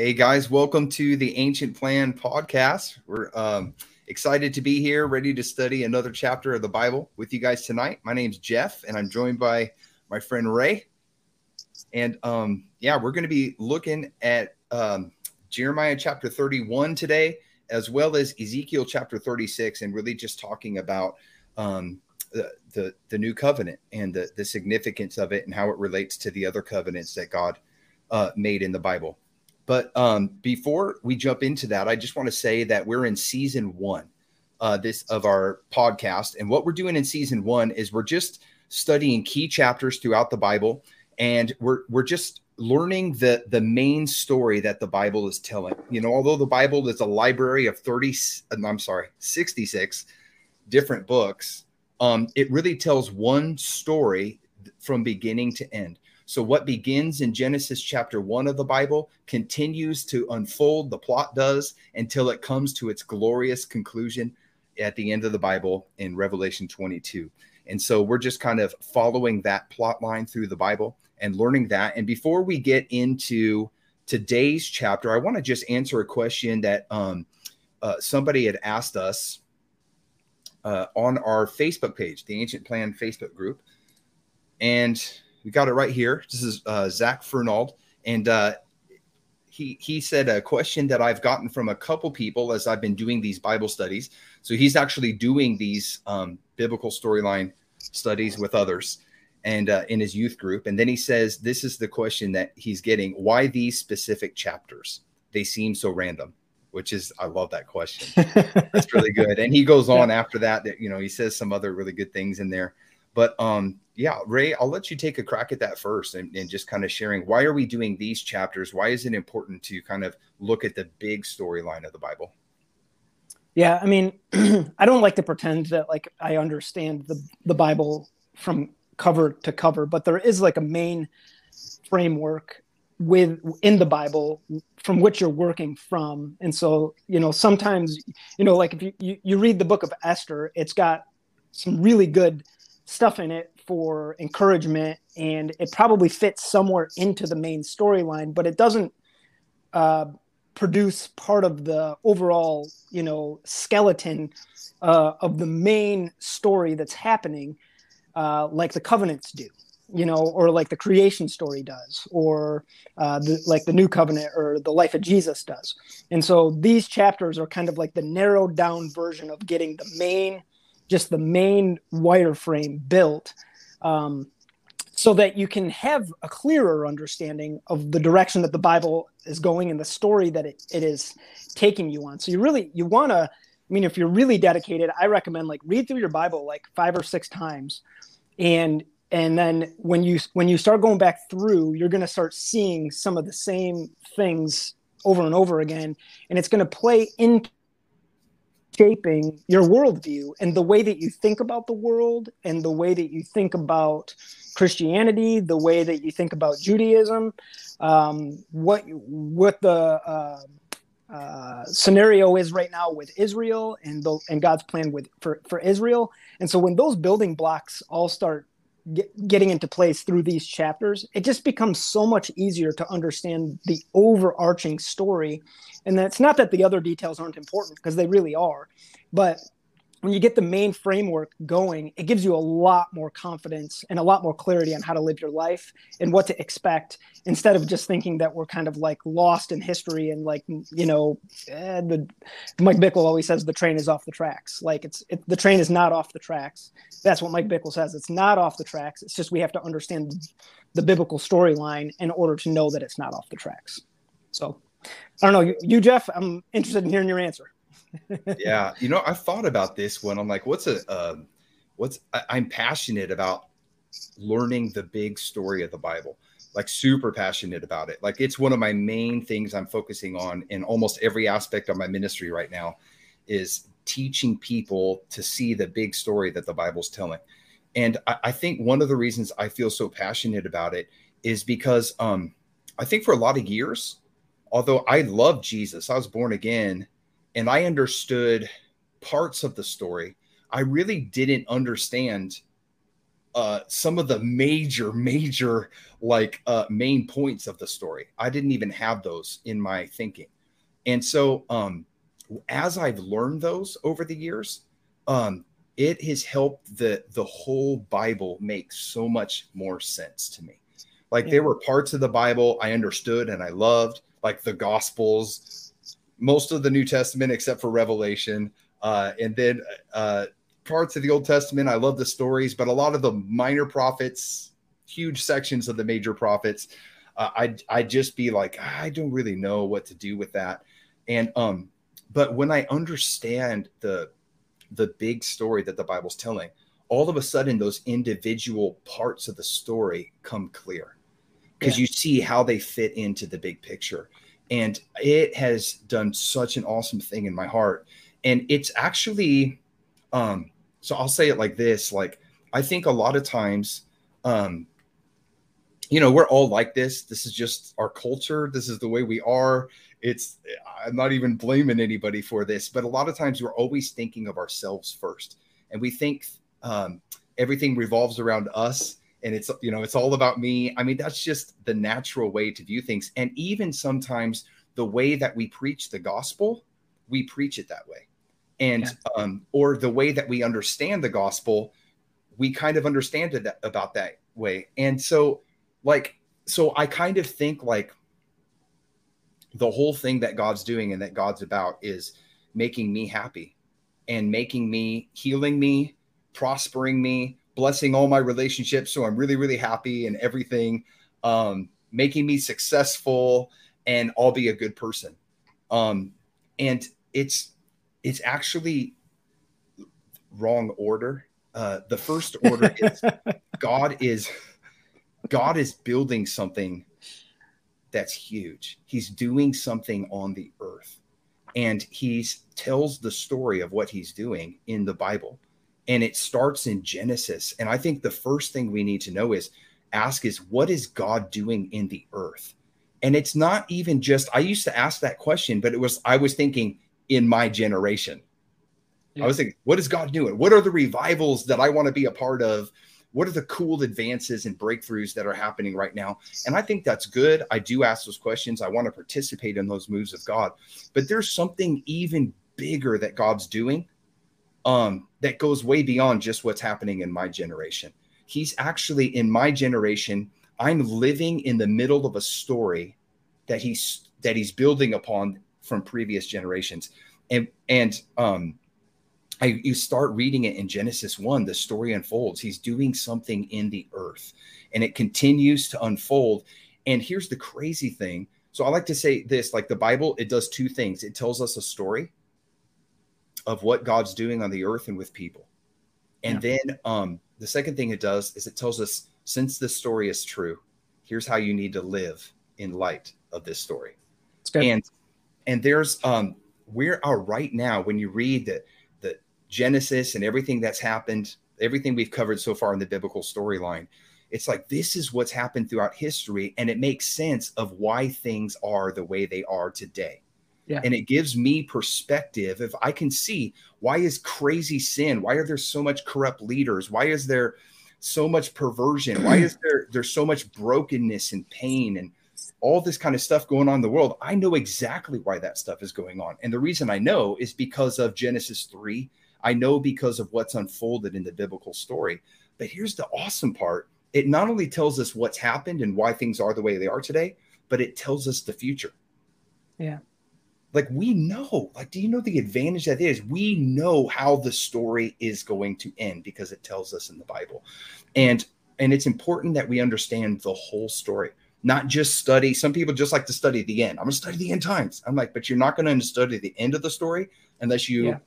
Hey guys, welcome to the Ancient Plan podcast. We're um, excited to be here, ready to study another chapter of the Bible with you guys tonight. My name's Jeff, and I'm joined by my friend Ray. And um, yeah, we're going to be looking at um, Jeremiah chapter 31 today, as well as Ezekiel chapter 36, and really just talking about um, the, the, the new covenant and the, the significance of it and how it relates to the other covenants that God uh, made in the Bible. But um, before we jump into that, I just want to say that we're in season one uh, this of our podcast, and what we're doing in season one is we're just studying key chapters throughout the Bible, and we're we're just learning the the main story that the Bible is telling. You know, although the Bible is a library of thirty, I'm sorry, sixty six different books, um, it really tells one story from beginning to end. So, what begins in Genesis chapter one of the Bible continues to unfold, the plot does, until it comes to its glorious conclusion at the end of the Bible in Revelation 22. And so, we're just kind of following that plot line through the Bible and learning that. And before we get into today's chapter, I want to just answer a question that um, uh, somebody had asked us uh, on our Facebook page, the Ancient Plan Facebook group. And we got it right here. This is uh, Zach Fernald, and uh, he he said a question that I've gotten from a couple people as I've been doing these Bible studies. So he's actually doing these um, biblical storyline studies with others, and uh, in his youth group. And then he says, "This is the question that he's getting: Why these specific chapters? They seem so random." Which is, I love that question. That's really good. And he goes on after that. That you know, he says some other really good things in there. But um, yeah, Ray, I'll let you take a crack at that first and, and, just kind of sharing why are we doing these chapters? Why is it important to kind of look at the big storyline of the Bible? Yeah, I mean, I don't like to pretend that like I understand the the Bible from cover to cover, but there is like a main framework with in the Bible from which you're working from. And so, you know, sometimes, you know, like if you, you, you read the book of Esther, it's got some really good stuff in it for encouragement and it probably fits somewhere into the main storyline but it doesn't uh, produce part of the overall you know skeleton uh, of the main story that's happening uh, like the covenants do you know or like the creation story does or uh, the, like the new covenant or the life of jesus does. And so these chapters are kind of like the narrowed down version of getting the main just the main wireframe built um, so that you can have a clearer understanding of the direction that the bible is going and the story that it, it is taking you on. So you really you want to i mean if you're really dedicated i recommend like read through your bible like five or six times. And and then when you when you start going back through you're going to start seeing some of the same things over and over again. And it's going to play into shaping your worldview and the way that you think about the world and the way that you think about Christianity, the way that you think about Judaism, um, what what the uh, uh, scenario is right now with Israel and the, and God's plan with for for Israel. And so when those building blocks all start get, getting into place through these chapters, it just becomes so much easier to understand the overarching story. And it's not that the other details aren't important because they really are, but when you get the main framework going, it gives you a lot more confidence and a lot more clarity on how to live your life and what to expect instead of just thinking that we're kind of like lost in history and like, you know, eh, the Mike Bickle always says the train is off the tracks. Like it's, it, the train is not off the tracks. That's what Mike Bickle says. It's not off the tracks. It's just we have to understand the biblical storyline in order to know that it's not off the tracks. So I don't know. You, you Jeff, I'm interested in hearing your answer yeah, you know, I thought about this one. I'm like, what's a, uh, what's I, I'm passionate about learning the big story of the Bible. Like super passionate about it. Like it's one of my main things I'm focusing on in almost every aspect of my ministry right now is teaching people to see the big story that the Bible's telling. And I, I think one of the reasons I feel so passionate about it is because um, I think for a lot of years, although I love Jesus, I was born again and I understood parts of the story. I really didn't understand uh, some of the major, major like uh, main points of the story. I didn't even have those in my thinking, and so um, as I've learned those over the years, um, it has helped the the whole Bible make so much more sense to me. Like yeah. there were parts of the Bible I understood and I loved, like the Gospels, most of the New Testament except for Revelation, uh, and then uh, parts of the Old Testament. I love the stories, but a lot of the minor prophets, huge sections of the major prophets, uh, I'd I'd just be like, I don't really know what to do with that. And um, but when I understand the the big story that the Bible's telling, all of a sudden those individual parts of the story come clear because yeah. you see how they fit into the big picture. And it has done such an awesome thing in my heart. And it's actually um so I'll say it like this, like I think a lot of times um you know, we're all like this. This is just our culture. This is the way we are. It's I'm not even blaming anybody for this, but a lot of times we're always thinking of ourselves first. And we think um everything revolves around us and it's you know it's all about me. I mean that's just the natural way to view things. And even sometimes the way that we preach the gospel we preach it that way. And yeah. um, or the way that we understand the gospel we kind of understand it that, about that way. And so like so i kind of think like the whole thing that god's doing and that god's about is making me happy and making me healing me prospering me blessing all my relationships so i'm really really happy and everything um making me successful and i'll be a good person um and it's it's actually wrong order. Uh, the first order is God is God is building something that's huge. He's doing something on the earth, and he tells the story of what he's doing in the Bible, and it starts in Genesis. And I think the first thing we need to know is ask is what is God doing in the earth? And it's not even just I used to ask that question, but it was I was thinking in my generation. Yeah. I was thinking, what is God doing? What are the revivals that I want to be a part of? What are the cool advances and breakthroughs that are happening right now? And I think that's good. I do ask those questions. I want to participate in those moves of God. But there's something even bigger that God's doing um, that goes way beyond just what's happening in my generation. He's actually in my generation. I'm living in the middle of a story that he's that he's building upon from previous generations. And and um I, you start reading it in Genesis 1, the story unfolds. He's doing something in the earth and it continues to unfold. And here's the crazy thing. So I like to say this like the Bible, it does two things. It tells us a story of what God's doing on the earth and with people. And yeah. then um, the second thing it does is it tells us since this story is true, here's how you need to live in light of this story. And and there's um we are right now when you read the the Genesis and everything that's happened, everything we've covered so far in the biblical storyline, it's like this is what's happened throughout history, and it makes sense of why things are the way they are today. Yeah. And it gives me perspective if I can see why is crazy sin? Why are there so much corrupt leaders? Why is there so much perversion? Why is there there's so much brokenness and pain and all this kind of stuff going on in the world, I know exactly why that stuff is going on. And the reason I know is because of Genesis 3. I know because of what's unfolded in the biblical story. But here's the awesome part it not only tells us what's happened and why things are the way they are today, but it tells us the future. Yeah. Like we know, like, do you know the advantage that is? We know how the story is going to end because it tells us in the Bible. And and it's important that we understand the whole story not just study. Some people just like to study the end. I'm going to study the end times. I'm like, but you're not going to study the end of the story unless you yeah.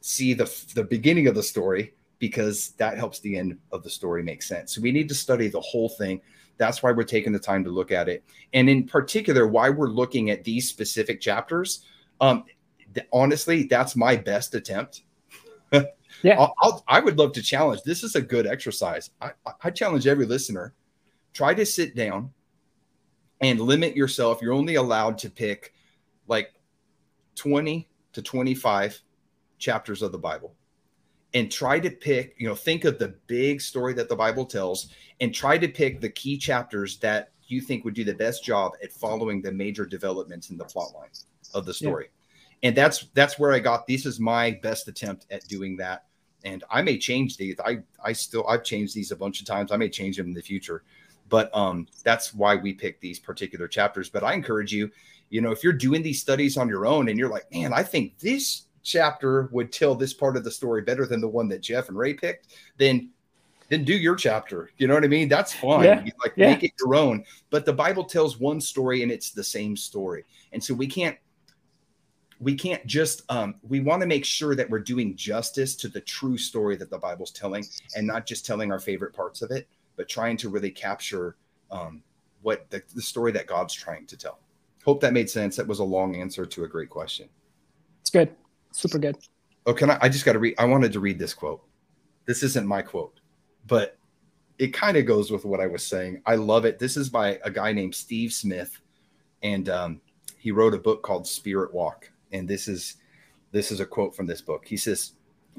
see the the beginning of the story because that helps the end of the story make sense. So we need to study the whole thing. That's why we're taking the time to look at it, and in particular, why we're looking at these specific chapters. Um, th- honestly, that's my best attempt. yeah, I'll, I'll, i would love to challenge. This is a good exercise. I, I challenge every listener. Try to sit down and limit yourself. You're only allowed to pick like 20 to 25 chapters of the Bible and try to pick, you know, think of the big story that the Bible tells and try to pick the key chapters that you think would do the best job at following the major developments in the plot line of the story. Yeah. And that's that's where I got this is my best attempt at doing that. And I may change these. I I still I've changed these a bunch of times. I may change them in the future. But um that's why we pick these particular chapters. But I encourage you, you know, if you're doing these studies on your own and you're like, man, I think this chapter would tell this part of the story better than the one that Jeff and Ray picked, then then do your chapter. You know what I mean? That's fine. Yeah. like yeah. make it your own. But the Bible tells one story and it's the same story. And so we can't we can't just um, we want to make sure that we're doing justice to the true story that the bible's telling and not just telling our favorite parts of it but trying to really capture um, what the, the story that god's trying to tell hope that made sense that was a long answer to a great question it's good super good oh can i i just got to read i wanted to read this quote this isn't my quote but it kind of goes with what I was saying. I love it. This is by a guy named Steve Smith, and um, he wrote a book called Spirit Walk. And this is this is a quote from this book. He says,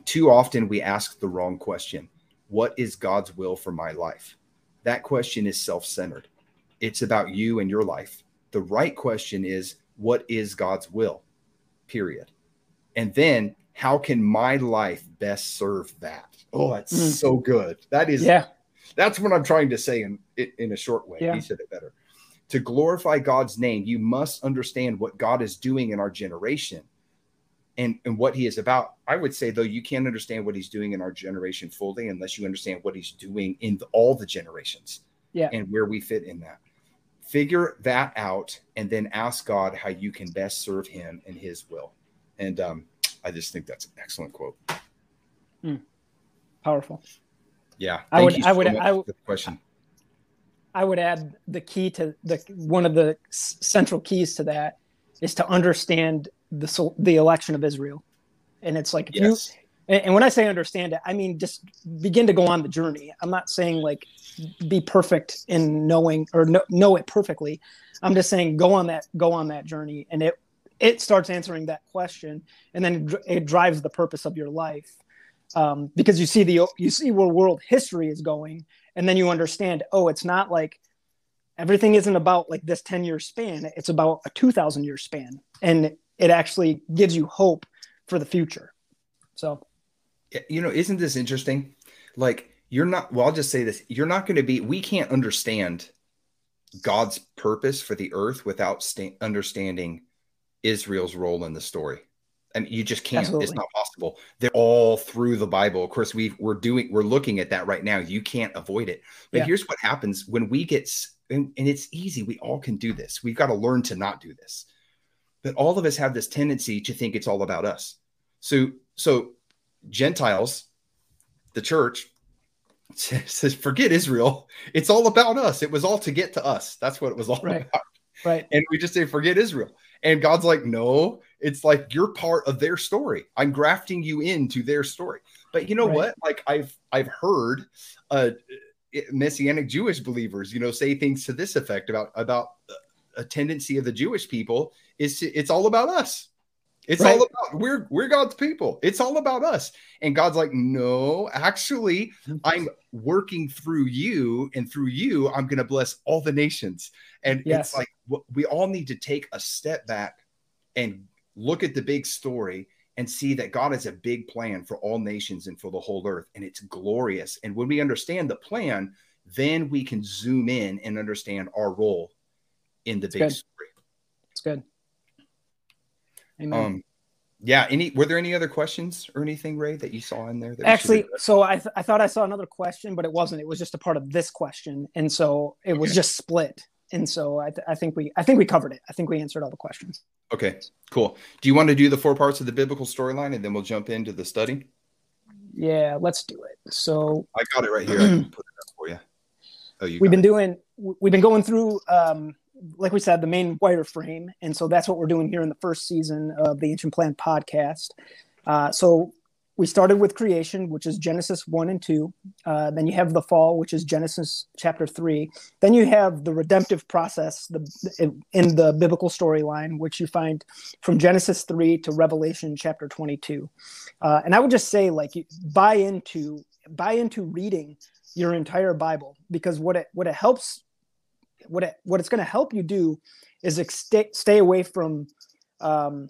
"Too often we ask the wrong question: What is God's will for my life? That question is self-centered. It's about you and your life. The right question is, what is God's will? Period. And then how can my life best serve that? Oh, that's mm. so good. That is, yeah, that's what I'm trying to say in in a short way. Yeah. He said it better. To glorify God's name, you must understand what God is doing in our generation and, and what he is about. I would say, though, you can't understand what he's doing in our generation fully unless you understand what he's doing in the, all the generations yeah. and where we fit in that. Figure that out and then ask God how you can best serve him and his will. And um, I just think that's an excellent quote. Mm. Powerful. Yeah. I would, so I would, I would, question. I would add the key to the one of the central keys to that is to understand the the election of Israel, and it's like if yes. you and when I say understand it, I mean just begin to go on the journey. I'm not saying like be perfect in knowing or know, know it perfectly. I'm just saying go on that go on that journey, and it it starts answering that question, and then it drives the purpose of your life um, because you see the you see where world history is going, and then you understand. Oh, it's not like everything isn't about like this 10 year span. It's about a 2000 year span and it actually gives you hope for the future. So. You know isn't this interesting? Like you're not well i'll just say this. You're not going to be we can't understand god's purpose for the earth without sta- understanding israel's role in the story I mean, you just can't. Absolutely. It's not possible. They're all through the Bible. Of course, we we're doing we're looking at that right now. You can't avoid it. But yeah. here's what happens when we get and, and it's easy. We all can do this. We've got to learn to not do this. But all of us have this tendency to think it's all about us. So so Gentiles, the church says, forget Israel. It's all about us. It was all to get to us. That's what it was all right. about. Right. And we just say, forget Israel. And God's like, no, it's like you're part of their story. I'm grafting you into their story. But you know right. what? Like I've I've heard uh messianic Jewish believers, you know, say things to this effect about about a tendency of the Jewish people is to, it's all about us. It's right. all about we're we're God's people. It's all about us. And God's like, no, actually, I'm working through you, and through you, I'm going to bless all the nations. And yes. it's like we all need to take a step back and look at the big story and see that God has a big plan for all nations and for the whole earth, and it's glorious. And when we understand the plan, then we can zoom in and understand our role in the it's big good. story. It's good. Amen. Um, yeah. Any were there any other questions or anything, Ray, that you saw in there? Actually, so I th- I thought I saw another question, but it wasn't. It was just a part of this question, and so it was just split. And so I, th- I think we I think we covered it. I think we answered all the questions. Okay, cool. Do you want to do the four parts of the biblical storyline, and then we'll jump into the study? Yeah, let's do it. So I got it right here. I can put it up for you. Oh, you we've been it. doing. We've been going through um, like we said, the main wireframe. And so that's what we're doing here in the first season of the Ancient Plan podcast. Uh, so we started with creation, which is Genesis 1 and 2. Uh, then you have the fall, which is Genesis chapter 3. Then you have the redemptive process the, in the biblical storyline, which you find from Genesis 3 to Revelation chapter 22. Uh, and I would just say, like, buy into buy into reading your entire Bible because what it what it helps what it what it's going to help you do is ex- stay away from um,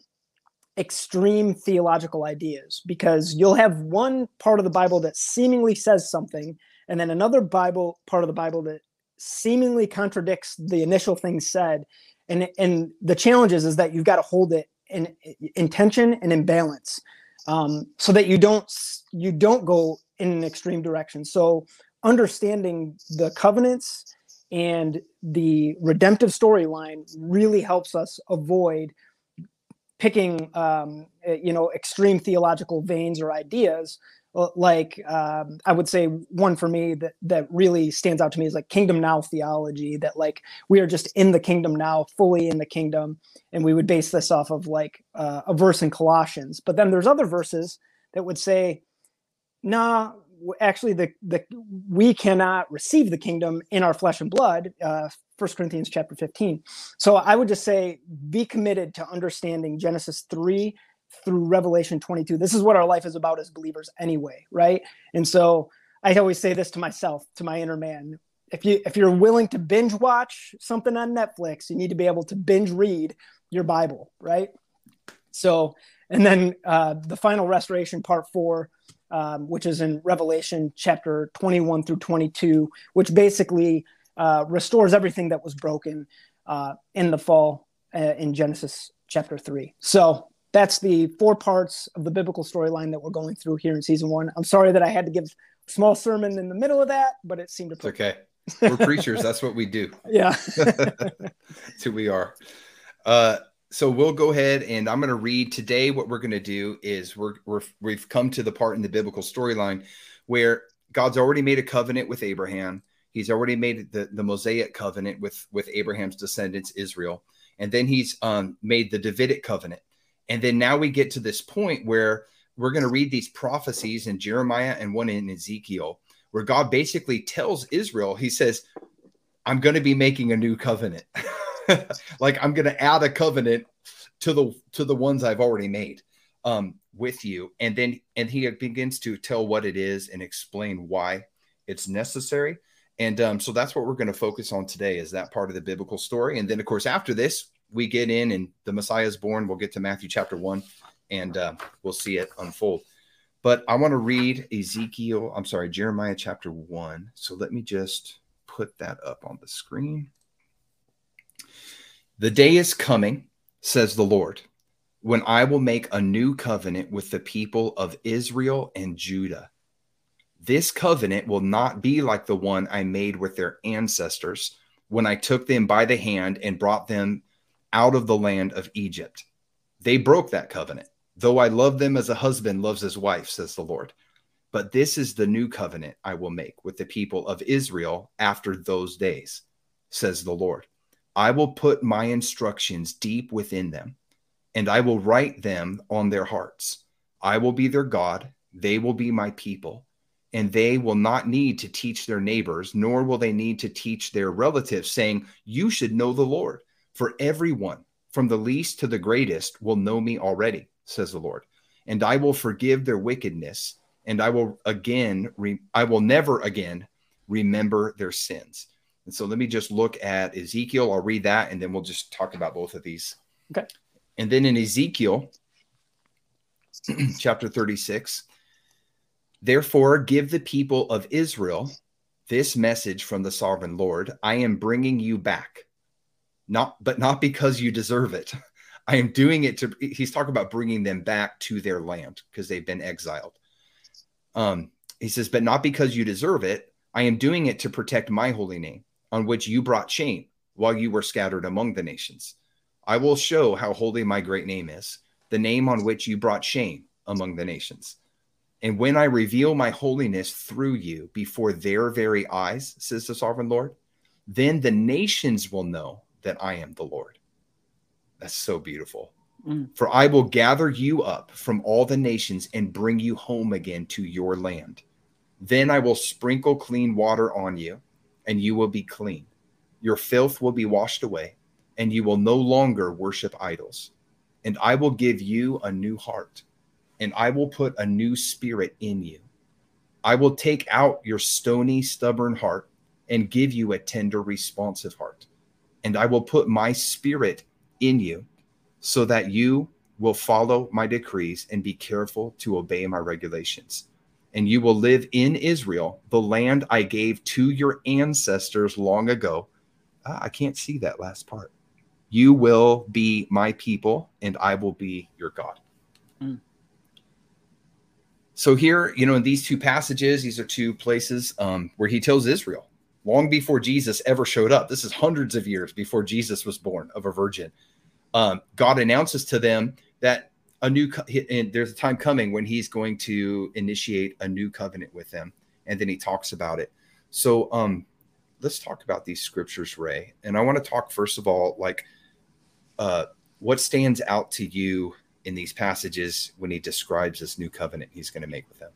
extreme theological ideas because you'll have one part of the Bible that seemingly says something, and then another Bible part of the Bible that seemingly contradicts the initial thing said. And and the challenge is, is that you've got to hold it in intention and in balance, um, so that you don't you don't go in an extreme direction. So understanding the covenants and the redemptive storyline really helps us avoid picking um, eh, you know extreme theological veins or ideas. Like um, i would say one for me that that really stands out to me is like kingdom now theology that like we are just in the kingdom now fully in the kingdom and we would base this off of like uh, a verse in colossians. But then there's other verses that would say nah actually the the we cannot receive the kingdom in our flesh and blood uh first corinthians chapter 15 so i would just say be committed to understanding genesis 3 through revelation 22 this is what our life is about as believers anyway right? And so i always say this to myself to my inner man. If you if you're willing to binge watch something on netflix you need to be able to binge read your bible right? So and then uh, the final restoration part four um, which is in Revelation chapter 21 through 22, which basically uh, restores everything that was broken uh, in the fall uh, in Genesis chapter 3. So that's the four parts of the biblical storyline that we're going through here in season one. I'm sorry that I had to give a small sermon in the middle of that, but it seemed to. It's okay. We're preachers. that's what we do. Yeah. that's who we are. Uh, so we'll go ahead and I'm going to read today. What we're going to do is we're, we're we've come to the part in the biblical storyline where God's already made a covenant with Abraham. He's already made the, the Mosaic covenant with with Abraham's descendants, Israel, and then he's um, made the Davidic covenant. And then now we get to this point where we're going to read these prophecies in Jeremiah and one in Ezekiel, where God basically tells Israel, He says, "I'm going to be making a new covenant." like I'm going to add a covenant to the to the ones I've already made um, with you, and then and he begins to tell what it is and explain why it's necessary. And um, so that's what we're going to focus on today is that part of the biblical story. And then, of course, after this, we get in and the Messiah is born. We'll get to Matthew chapter one, and uh, we'll see it unfold. But I want to read Ezekiel. I'm sorry, Jeremiah chapter one. So let me just put that up on the screen. The day is coming, says the Lord, when I will make a new covenant with the people of Israel and Judah. This covenant will not be like the one I made with their ancestors when I took them by the hand and brought them out of the land of Egypt. They broke that covenant, though I love them as a husband loves his wife, says the Lord. But this is the new covenant I will make with the people of Israel after those days, says the Lord. I will put my instructions deep within them, and I will write them on their hearts. I will be their God, they will be my people, and they will not need to teach their neighbors, nor will they need to teach their relatives, saying, You should know the Lord. For everyone, from the least to the greatest, will know me already, says the Lord. And I will forgive their wickedness, and I will again, re- I will never again remember their sins. And so let me just look at Ezekiel. I'll read that and then we'll just talk about both of these. Okay. And then in Ezekiel chapter 36, therefore give the people of Israel this message from the sovereign Lord I am bringing you back, not but not because you deserve it. I am doing it to he's talking about bringing them back to their land because they've been exiled. Um, he says, but not because you deserve it. I am doing it to protect my holy name on which you brought shame while you were scattered among the nations. I will show how holy my great name is, the name on which you brought shame among the nations. And when I reveal my holiness through you before their very eyes, says the sovereign Lord, then the nations will know that I am the Lord. That's so beautiful. Mm. For I will gather you up from all the nations and bring you home again to your land. Then I will sprinkle clean water on you, and you will be clean. Your filth will be washed away, and you will no longer worship idols. And I will give you a new heart, and I will put a new spirit in you. I will take out your stony, stubborn heart and give you a tender, responsive heart. And I will put my spirit in you so that you will follow my decrees and be careful to obey my regulations. And you will live in Israel, the land I gave to your ancestors long ago. Ah, I can't see that last part. You will be my people, and I will be your God. Mm. So, here, you know, in these two passages, these are two places um, where he tells Israel, long before Jesus ever showed up, this is hundreds of years before Jesus was born of a virgin um, God announces to them that a new and there's a time coming when he's going to initiate a new covenant with them and then he talks about it. So um let's talk about these scriptures ray. And i want to talk first of all like uh what stands out to you in these passages when he describes this new covenant he's going to make with them?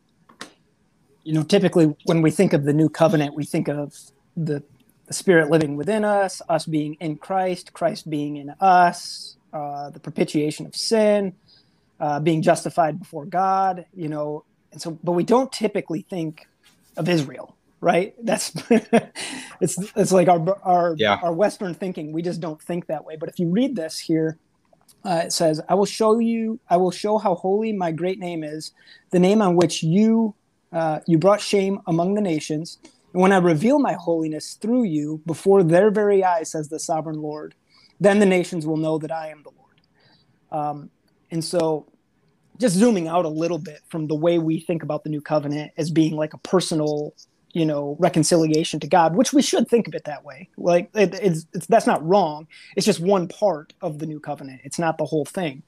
You know typically when we think of the new covenant we think of the the Spirit living within us, us being in Christ, Christ being in us, uh, the propitiation of sin, uh, being justified before God, you know, and so, but we don't typically think of Israel, right? That's it's it's like our our yeah. our Western thinking. We just don't think that way. But if you read this here, uh, it says, "I will show you. I will show how holy my great name is, the name on which you uh, you brought shame among the nations." And when I reveal my holiness through you before their very eyes, says the sovereign Lord, then the nations will know that I am the Lord. Um, and so, just zooming out a little bit from the way we think about the new covenant as being like a personal, you know, reconciliation to God, which we should think of it that way. Like it, it's, it's that's not wrong. It's just one part of the new covenant. It's not the whole thing.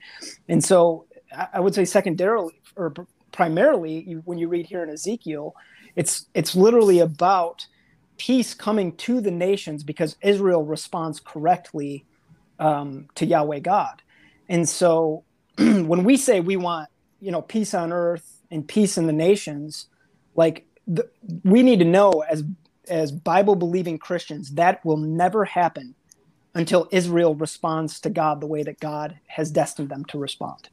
And so, I, I would say secondarily or primarily, you, when you read here in Ezekiel, it's it's literally about peace coming to the nations because Israel responds correctly um, to Yahweh God. And so when we say we want, you know, peace on earth and peace in the nations, like the, we need to know as as Bible believing Christians that will never happen until Israel responds to God the way that God has destined them to respond.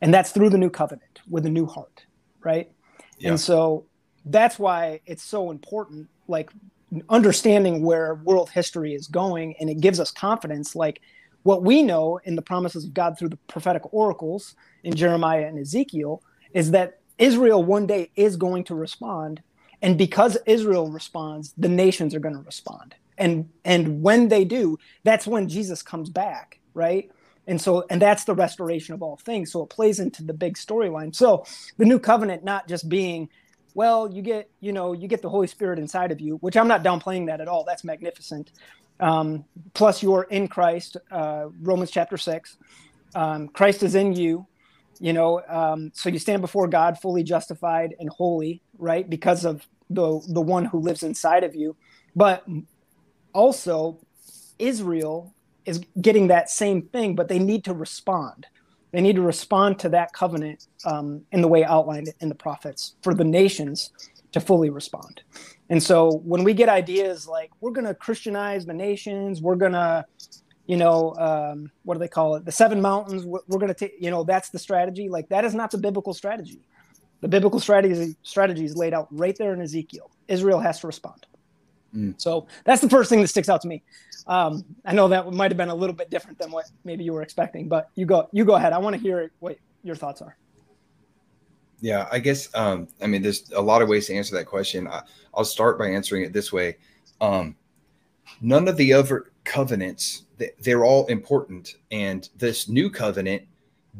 And that's through the new covenant with a new heart, right? Yeah. And so that's why it's so important like understanding where world history is going and it gives us confidence like what we know in the promises of God through the prophetic oracles in Jeremiah and Ezekiel is that Israel one day is going to respond. And because Israel responds the nations are going to respond. And and when they do that's when Jesus comes back right? And so and that's the restoration of all things. So it plays into the big storyline. So the new covenant not just being well you get you know you get the holy spirit inside of you which i'm not downplaying that at all. That's magnificent. Um, plus you're in christ uh, romans chapter 6 um, christ is in you you know um, so you stand before god fully justified and holy right? Because of the the one who lives inside of you. But also israel is getting that same thing but they need to respond they need to respond to that covenant um, in the way outlined in the prophets for the nations to fully respond. And so when we get ideas like we're going to Christianize the nations, we're going to, you know, um, what do they call it? The seven mountains. We're, we're going to take, you know, that's the strategy. Like that is not the biblical strategy. The biblical strategy strategy is laid out right there in Ezekiel. Israel has to respond. Mm. So that's the first thing that sticks out to me. Um, I know that might have been a little bit different than what maybe you were expecting, but you go you go ahead. I want to hear what your thoughts are. Yeah, I guess um, I mean there's a lot of ways to answer that question. I, will start by answering it this way. Um, none of the other covenants they're all important, and this new covenant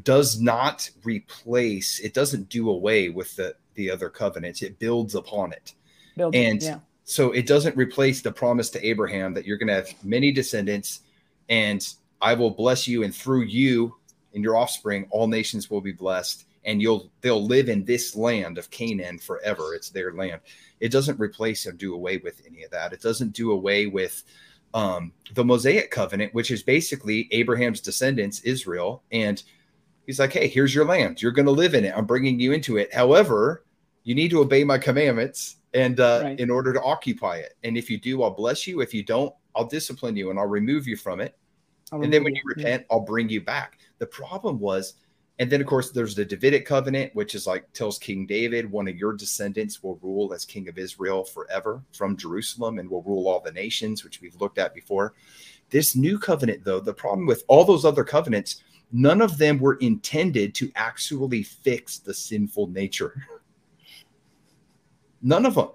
does not replace. It doesn't do away with the the other covenants. It builds upon it. Builds, and yeah so it doesn't replace the promise to Abraham that you're going to have many descendants and I will bless you and through you and your offspring all nations will be blessed and you'll they'll live in this land of Canaan forever. It's their land. It doesn't replace or do away with any of that. It doesn't do away with um, the Mosaic covenant, which is basically Abraham's descendants, Israel, and He's like, hey, here's your land. You're going to live in it. I'm bringing you into it. However, you need to obey my commandments and uh, right. in order to occupy it. And if you do, I'll bless you. If you don't, I'll discipline you and I'll remove you from it. I'll and then when you repent. I'll bring you back. The problem was, and then of course there's the Davidic covenant, which is like tells King David, one of your descendants will rule as king of Israel forever from Jerusalem and will rule all the nations, which we've looked at before. This new covenant, though, the problem with all those other covenants, none of them were intended to actually fix the sinful nature. None of them.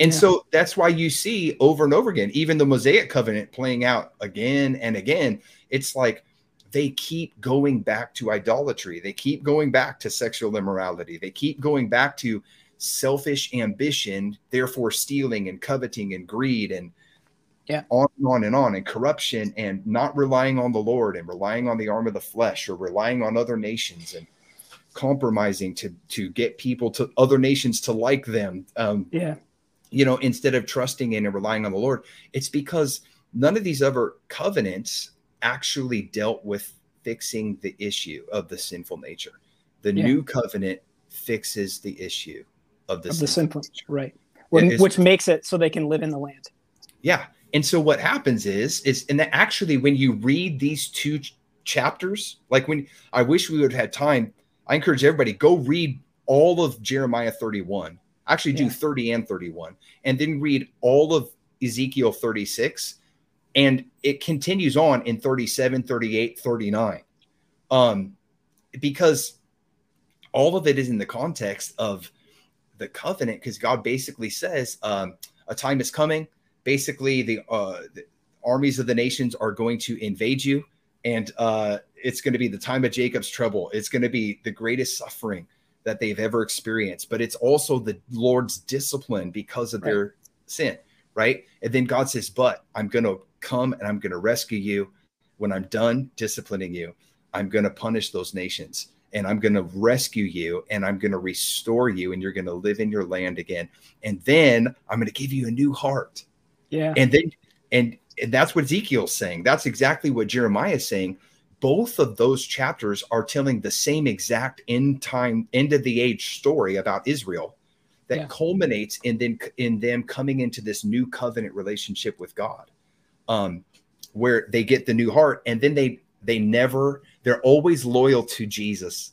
And yeah. so that's why you see over and over again, even the Mosaic covenant playing out again and again. It's like they keep going back to idolatry. They keep going back to sexual immorality. They keep going back to selfish ambition, therefore stealing and coveting and greed and yeah. on and on and on and corruption and not relying on the Lord and relying on the arm of the flesh or relying on other nations and compromising to to get people to other nations to like them. Um, yeah you know, instead of trusting in and relying on the Lord, it's because none of these other covenants actually dealt with fixing the issue of the sinful nature. The yeah. new covenant fixes the issue of the, of sinful, the sinful nature. right? When, which makes it so they can live in the land. Yeah. And so what happens is, is, and that actually, when you read these two ch- chapters, like when I wish we would have had time, I encourage everybody go read all of Jeremiah 31 actually do yeah. 30 and 31 and then read all of Ezekiel 36 and it continues on in 37 38 39 um because all of it is in the context of the covenant because God basically says um a time is coming. Basically the uh the armies of the nations are going to invade you and uh it's going to be the time of Jacob's trouble it's going to be the greatest suffering that they've ever experienced, but it's also the Lord's discipline because of right. their sin, right? And then God says, But I'm going to come and I'm going to rescue you. When I'm done disciplining you, I'm going to punish those nations and I'm going to rescue you and I'm going to restore you and you're going to live in your land again. And then I'm going to give you a new heart. Yeah. And then, and, and that's what Ezekiel's saying. That's exactly what Jeremiah is saying both of those chapters are telling the same exact end time, end of the age story about Israel that yeah. culminates in them in them coming into this new covenant relationship with God, um, where they get the new heart, and then they they never they're always loyal to Jesus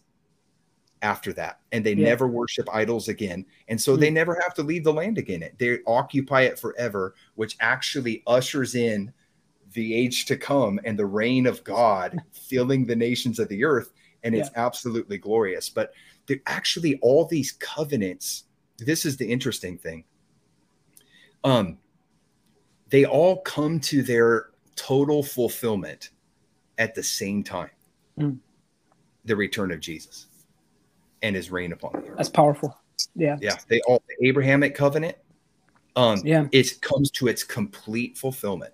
after that, and they yeah. never worship idols again, and so mm-hmm. they never have to leave the land again. They occupy it forever, which actually ushers in the age to come and the reign of God filling the nations of the earth. And it's yeah. absolutely glorious. But actually, all these covenants, this is the interesting thing. Um, they all come to their total fulfillment at the same time. Mm. The return of Jesus and his reign upon the earth. That's powerful. Yeah. Yeah. They all the Abrahamic covenant. Um, yeah. It comes to its complete fulfillment.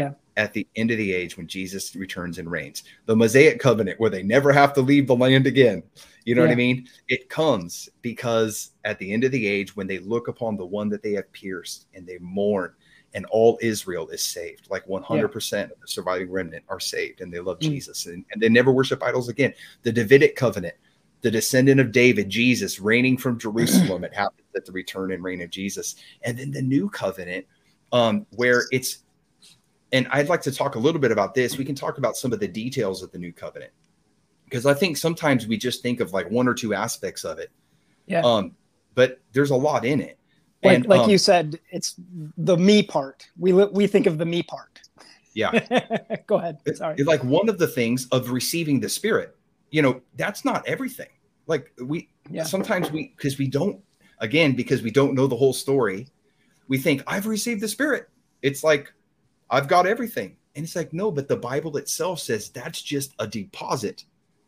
Yeah at the end of the age when Jesus returns and reigns. The Mosaic covenant, where they never have to leave the land again. You know yeah. what I mean? It comes because at the end of the age, when they look upon the one that they have pierced and they mourn, and all Israel is saved, like 100% yeah. of the surviving remnant are saved and they love mm. Jesus and, and they never worship idols again. The Davidic covenant, the descendant of David, Jesus reigning from Jerusalem, it happens at the return and reign of Jesus. And then the new covenant, um, where it's and I'd like to talk a little bit about this. We can talk about some of the details of the new covenant because I think sometimes we just think of like one or two aspects of it. Yeah. Um, but there's a lot in it. Like, and, like um, you said, it's the me part. We we think of the me part. Yeah. Go ahead. Sorry. It's like one of the things of receiving the Spirit. You know, that's not everything. Like we yeah. sometimes we because we don't again because we don't know the whole story. We think I've received the Spirit. It's like I've got everything. And it's like, no, but the Bible itself says that's just a deposit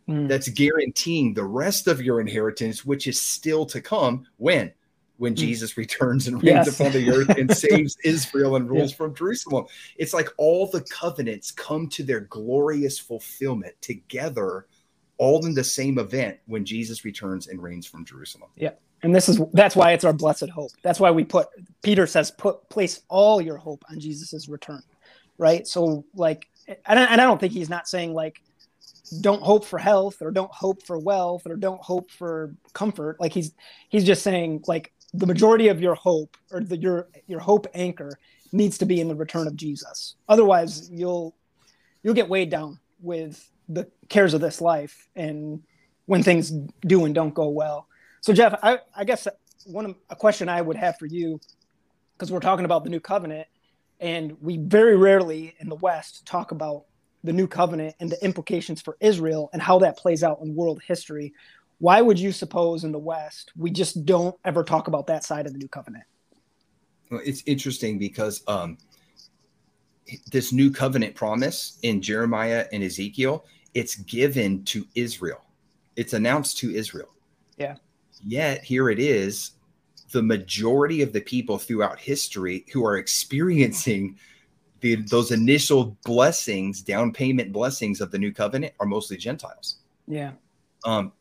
mm. that's guaranteeing the rest of your inheritance, which is still to come when? When mm. Jesus returns and reigns yes. upon the earth and saves Israel and rules yeah. from Jerusalem. It's like all the covenants come to their glorious fulfillment together, all in the same event when Jesus returns and reigns from Jerusalem. Yeah and this is that's why it's our blessed hope that's why we put peter says put place all your hope on jesus's return right? So like and I, and I don't think he's not saying like don't hope for health or don't hope for wealth or don't hope for comfort. Like he's he's just saying like the majority of your hope or the, your your hope anchor needs to be in the return of Jesus. Otherwise you'll you'll get weighed down with the cares of this life and when things do and don't go well. So Jeff I I guess one a question I would have for you because we're talking about the new covenant and we very rarely in the west talk about the new covenant and the implications for Israel and how that plays out in world history. Why would you suppose in the West we just don't ever talk about that side of the new covenant? Well, it's interesting because um, this new covenant promise in Jeremiah and Ezekiel, it's given to Israel. It's announced to Israel. Yeah. Yet here it is, the majority of the people throughout history who are experiencing the, those initial blessings, down payment blessings of the new covenant are mostly Gentiles. Yeah. Um,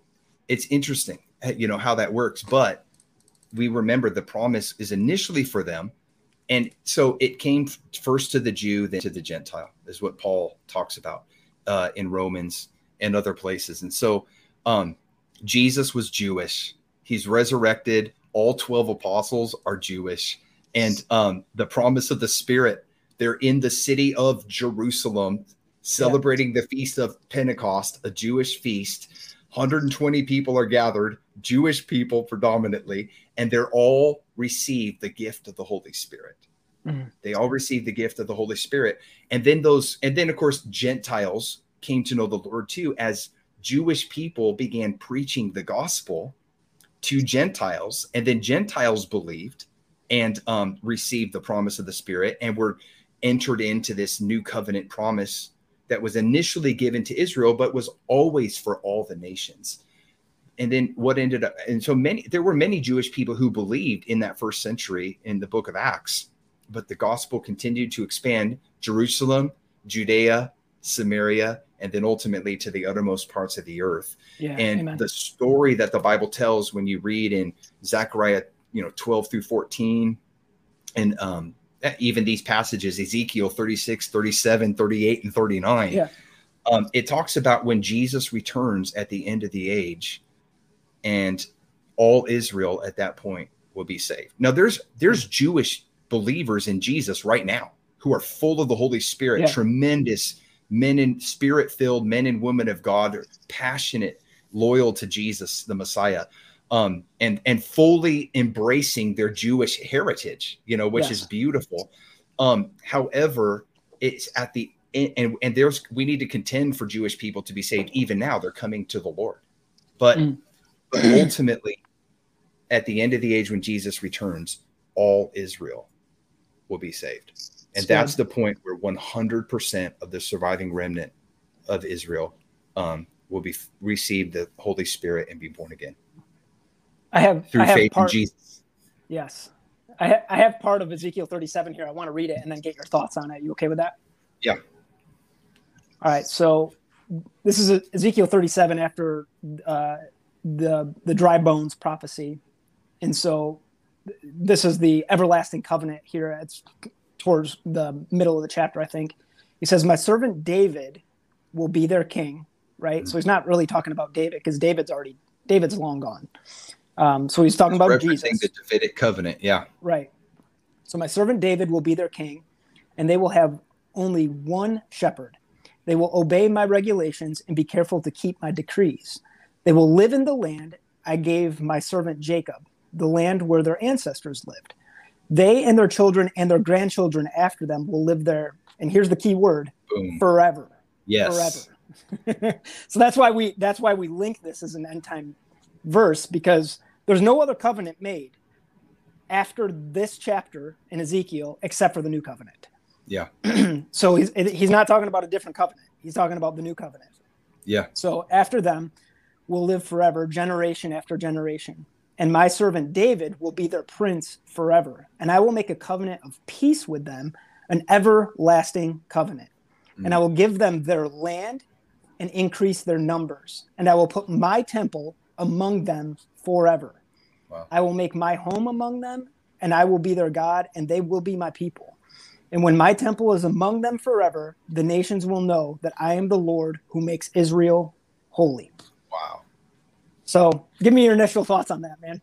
it's interesting, eh, you know, how that works, but we remember the promise is initially for them. And so it came first to the Jew, then to the Gentile, is what Paul talks about uh, in Romans and other places. And so um, Jesus was Jewish. He's resurrected. All 12 apostles are Jewish. And um, the promise of the Spirit they're in the city of Jerusalem celebrating yeah. the feast of Pentecost, a Jewish feast. 120 people are gathered, Jewish people predominantly, and they're all received the gift of the Holy Spirit. Mm-hmm. They all received the gift of the Holy Spirit. And then those, and then of course, Gentiles came to know the Lord too, as Jewish people began preaching the gospel to Gentiles, and then Gentiles believed and um, received the promise of the Spirit and were entered into this new covenant promise that was initially given to Israel, but was always for all the nations. And then what ended up, and so many, there were many Jewish people who believed in that first century in the book of Acts, but the gospel continued to expand Jerusalem, Judea, Samaria, and then ultimately to the uttermost parts of the earth. Yeah, and amen. the story that the Bible tells when you read in Zechariah, you know, 12 through 14, and um, even these passages, Ezekiel 36, 37, 38, and 39, yeah. um, it talks about when Jesus returns at the end of the age and all Israel at that point will be saved. Now there's there's Jewish believers in Jesus right now who are full of the Holy Spirit, yeah. tremendous men and spirit filled men and women of God, passionate, loyal to Jesus, the Messiah um, and and fully embracing their Jewish heritage, you know, which yes. is beautiful. Um, however, it's at the and and there's we need to contend for Jewish people to be saved. Even now, they're coming to the Lord, but, mm. but ultimately, at the end of the age when Jesus returns, all Israel will be saved, and that's the point where 100% of the surviving remnant of Israel um, will be receive the Holy Spirit and be born again. I have through I have faith part, in Jesus. Yes, I, ha- I have part of Ezekiel 37 here. I want to read it and then get your thoughts on it. You okay with that? Yeah. All right. So this is Ezekiel 37 after uh, the the dry bones prophecy, and so this is the everlasting covenant here. It's towards the middle of the chapter, I think. He says, "My servant David will be their king." Right. Mm-hmm. So he's not really talking about David because David's already David's long gone. Um, so he's talking about Jesus. The Davidic covenant, yeah. Right. So my servant David will be their king, and they will have only one shepherd. They will obey my regulations and be careful to keep my decrees. They will live in the land I gave my servant Jacob, the land where their ancestors lived. They and their children and their grandchildren after them will live there. And here's the key word: Boom. forever. Yes. Forever. so that's why we that's why we link this as an end time verse because there's no other covenant made after this chapter in Ezekiel except for the new covenant. Yeah. so he's he's not talking about a different covenant. He's talking about the new covenant. Yeah. So after them will live forever, generation after generation. And my servant David will be their prince forever. And I will make a covenant of peace with them, an everlasting covenant. Mm. And I will give them their land and increase their numbers. And I will put my temple among them forever. Wow. I will make my home among them, and I will be their God, and they will be my people. And when my temple is among them forever, the nations will know that I am the Lord who makes Israel holy. Wow. So give me your initial thoughts on that, man.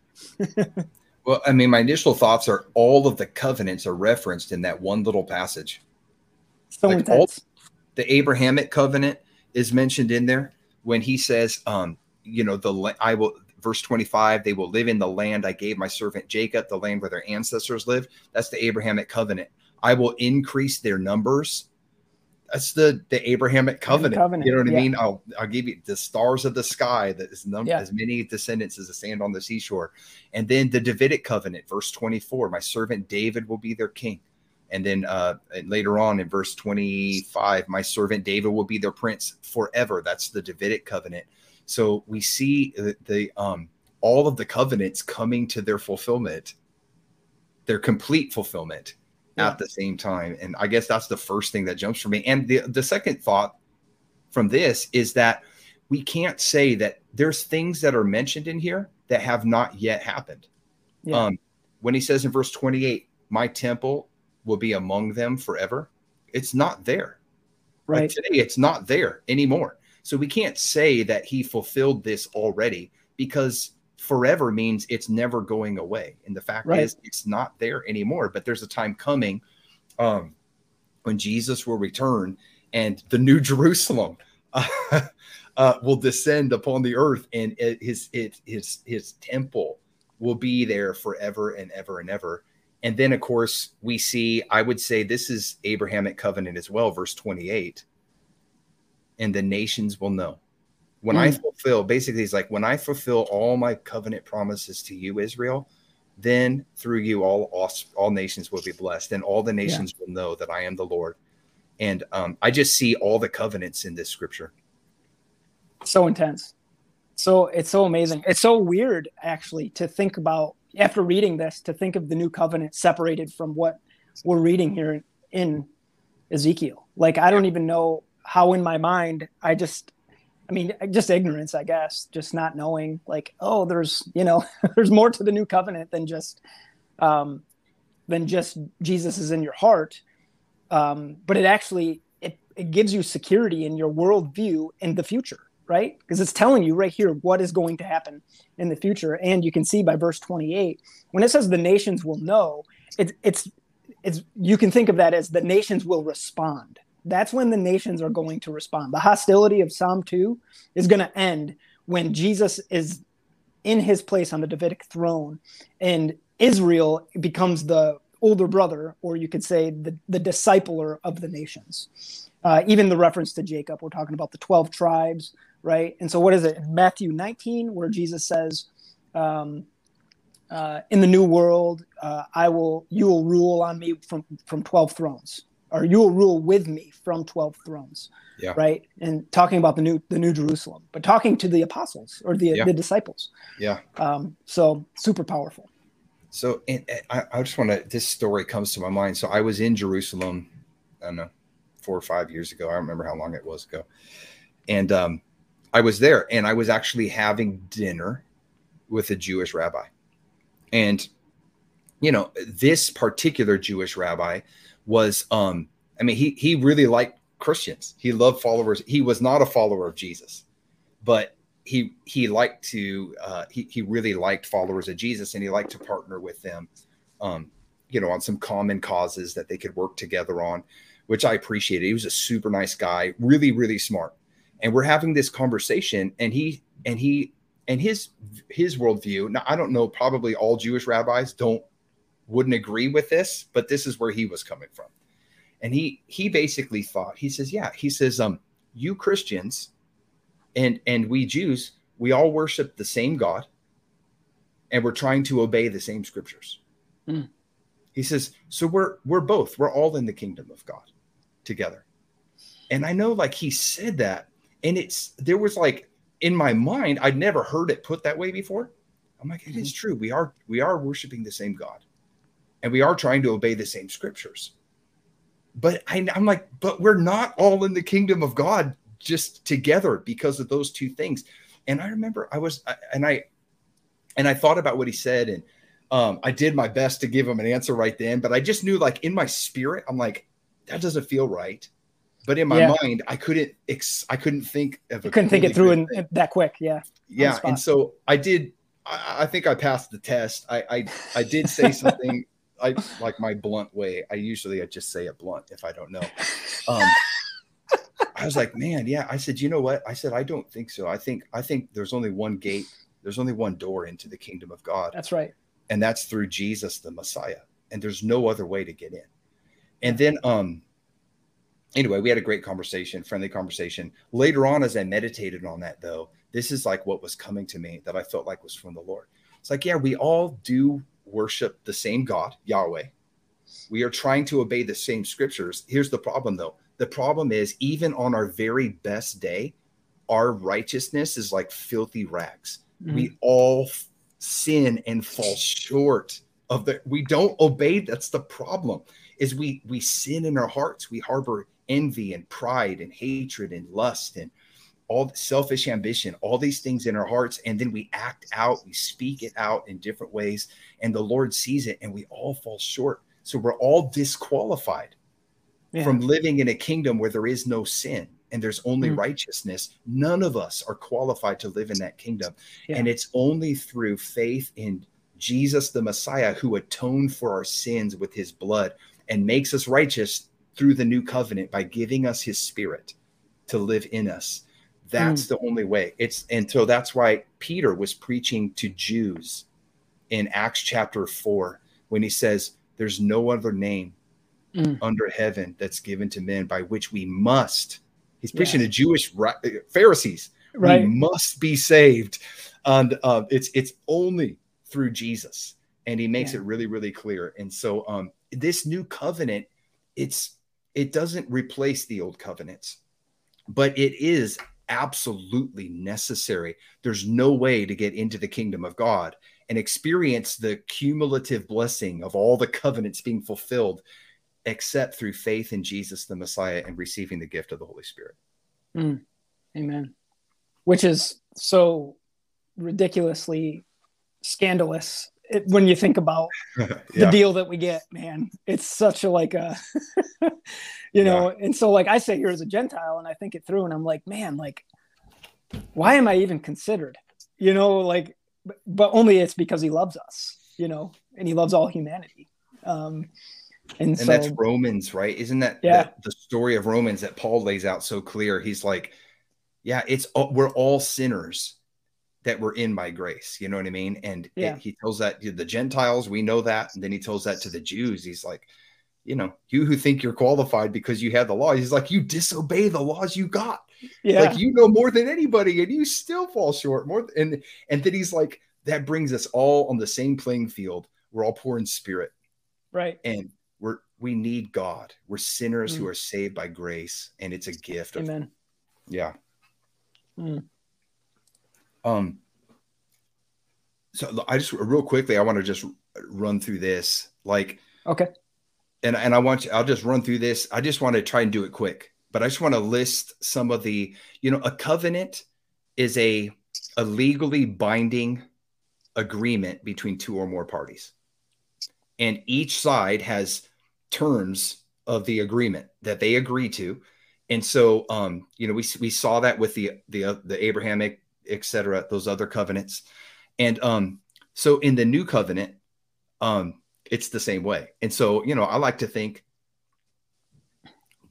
well, I mean, my initial thoughts are all of the covenants are referenced in that one little passage. So like intense. All, the Abrahamic covenant is mentioned in there when he says, um, you know, the I will verse 25, they will live in the land I gave my servant Jacob, the land where their ancestors lived. That's the Abrahamic covenant. I will increase their numbers. That's the the Abrahamic covenant. covenant. You know what yeah. I mean? I'll I'll give you the stars of the sky that is number yeah. as many descendants as the sand on the seashore. And then the Davidic covenant, verse 24, my servant David will be their king. And then uh, later on in verse 25, my servant David will be their prince forever. That's the Davidic covenant. So we see the, the um, all of the covenants coming to their fulfillment, their complete fulfillment yeah. at the same time. And I guess that's the first thing that jumps for me. And the, the second thought from this is that we can't say that there's things that are mentioned in here that have not yet happened. Yeah. Um, when he says in verse 28, my temple will be among them forever, it's not there. Right. Like today, it's not there anymore. So we can't say that he fulfilled this already because forever means it's never going away. And the fact right. is, it's not there anymore. But there's a time coming um, when Jesus will return and the new Jerusalem uh, uh, will descend upon the earth, and it, his it, his his temple will be there forever and ever and ever. And then, of course, we see. I would say this is Abrahamic covenant as well, verse twenty-eight. And the nations will know when mm. I fulfill, basically, it's like when I fulfill all my covenant promises to you, Israel, then through you, all all, all nations will be blessed, and all the nations yeah. will know that I am the Lord. And um, I just see all the covenants in this scripture. So intense. So it's so amazing. It's so weird, actually, to think about after reading this, to think of the new covenant separated from what we're reading here in Ezekiel. Like, I don't even know how in my mind, I just I mean, just ignorance, I guess, just not knowing like, oh, there's, you know, there's more to the new covenant than just, um, than just Jesus is in your heart. Um, but it actually, it, it gives you security in your worldview in the future, right? Because it's telling you right here what is going to happen in the future. And you can see by verse 28, when it says the nations will know, it, it's, it's, you can think of that as the nations will respond that's when the nations are going to respond. The hostility of Psalm 2 is going to end when Jesus is in his place on the Davidic throne and Israel becomes the older brother, or you could say the, the discipler of the nations. Uh, even the reference to Jacob, we're talking about the 12 tribes, right? And so, what is it Matthew 19, where Jesus says, um, uh, in the new world, uh, I will, you will rule on me from, from 12 thrones or you will rule with me from 12 thrones yeah. right? And talking about the new the new jerusalem but talking to the apostles or the, yeah. the disciples. Yeah. Um, so super powerful. So and, and I, I, just want to this story comes to my mind. So i was in jerusalem i don't know four or five years ago. I don't remember how long it was ago. And um, i was there and i was actually having dinner with a jewish rabbi. And you know this particular jewish rabbi was um I mean he he really liked Christians. He loved followers. He was not a follower of Jesus, but he he liked to uh, he he really liked followers of Jesus, and he liked to partner with them, um, you know, on some common causes that they could work together on, which I appreciated. He was a super nice guy, really really smart, and we're having this conversation, and he and he and his his worldview. Now I don't know, probably all Jewish rabbis don't wouldn't agree with this, but this is where he was coming from. And he he basically thought, he says, yeah, he says, um, you Christians and and we Jews, we all worship the same God and we're trying to obey the same scriptures. Mm. He says, so we're we're both, we're all in the kingdom of God together. And I know like he said that, and it's there was like in my mind, I'd never heard it put that way before. I'm like, it is mm-hmm. true. We are we are worshiping the same God and we are trying to obey the same scriptures. But I, am like, but we're not all in the kingdom of God just together because of those two things. And I remember I was, and I, and I thought about what he said, and um, I did my best to give him an answer right then, but I just knew like in my spirit, I'm like, that doesn't feel right. But in my yeah. mind, I couldn't ex- I couldn't think of you couldn't think it through in, that quick. Yeah. Yeah. And so I did I, I, think I passed the test. I I, I did say something I like my blunt way. I usually I just say it blunt if I don't know. Um, I was like, man, yeah. I said, you know what? I said, I don't think so. I think I think there's only one gate. There's only one door into the kingdom of God. That's right and that's through Jesus the Messiah. And there's no other way to get in. And then um anyway, we had a great conversation, friendly conversation. Later on as I meditated on that though, this is like what was coming to me that I felt like was from the Lord. It's like, yeah, we all do worship the same God, Yahweh. We are trying to obey the same scriptures. Here's the problem though. The problem is even on our very best day, our righteousness is like filthy rags. Mm-hmm. We all sin and fall short of the we don't obey that's the problem is we we sin in our hearts we harbor envy and pride and hatred and lust and all selfish ambition all these things in our hearts and then we act out we speak it out in different ways and the lord sees it and we all fall short so we're all disqualified yeah. from living in a kingdom where there is no sin and there's only mm. righteousness, none of us are qualified to live in that kingdom. Yeah. And it's only through faith in Jesus, the Messiah, who atoned for our sins with his blood and makes us righteous through the new covenant by giving us his spirit to live in us. That's mm. the only way. It's and so that's why Peter was preaching to Jews in Acts chapter 4 when he says, There's no other name mm. under heaven that's given to men by which we must He's preaching yeah. to Jewish Pharisees. Right. We must be saved. And uh, it's it's only through Jesus. And he makes yeah. it really, really clear. And so um, this new covenant, it's it doesn't replace the old covenants, but it is absolutely necessary. There's no way to get into the kingdom of God and experience the cumulative blessing of all the covenants being fulfilled except through faith in Jesus the Messiah and receiving the gift of the Holy Spirit. Mm. Amen. Which is so ridiculously scandalous it, when you think about yeah. the deal that we get, man. It's such a like a, you know, yeah. and so like I say here as a Gentile and I think it through and I'm like, man, like, why am I even considered? You know, like, but only it's because he loves us, you know, and he loves all humanity. Um, and, and so, that's Romans, right? Isn't that yeah. the, the story of Romans that Paul lays out so clear? He's like, yeah, it's we're all sinners that were in by grace. You know what I mean? And yeah. it, he tells that to the Gentiles, we know that. And then he tells that to the Jews. He's like, you know, you who think you're qualified because you have the law, he's like, you disobey the laws you got. Yeah. Like you know more than anybody and you still fall short more. And, and then he's like, that brings us all on the same playing field. We're all poor in spirit. Right. And we're we need God. We're sinners mm. who are saved by grace, and it's a gift. Of, Amen. Yeah. Mm. Um. So I just real quickly, I want to just run through this, like okay, and and I want you. I'll just run through this. I just want to try and do it quick, but I just want to list some of the, you know, a covenant is a a legally binding agreement between two or more parties and each side has terms of the agreement that they agree to and so um you know we we saw that with the the uh, the abrahamic etc those other covenants and um so in the new covenant um it's the same way and so you know i like to think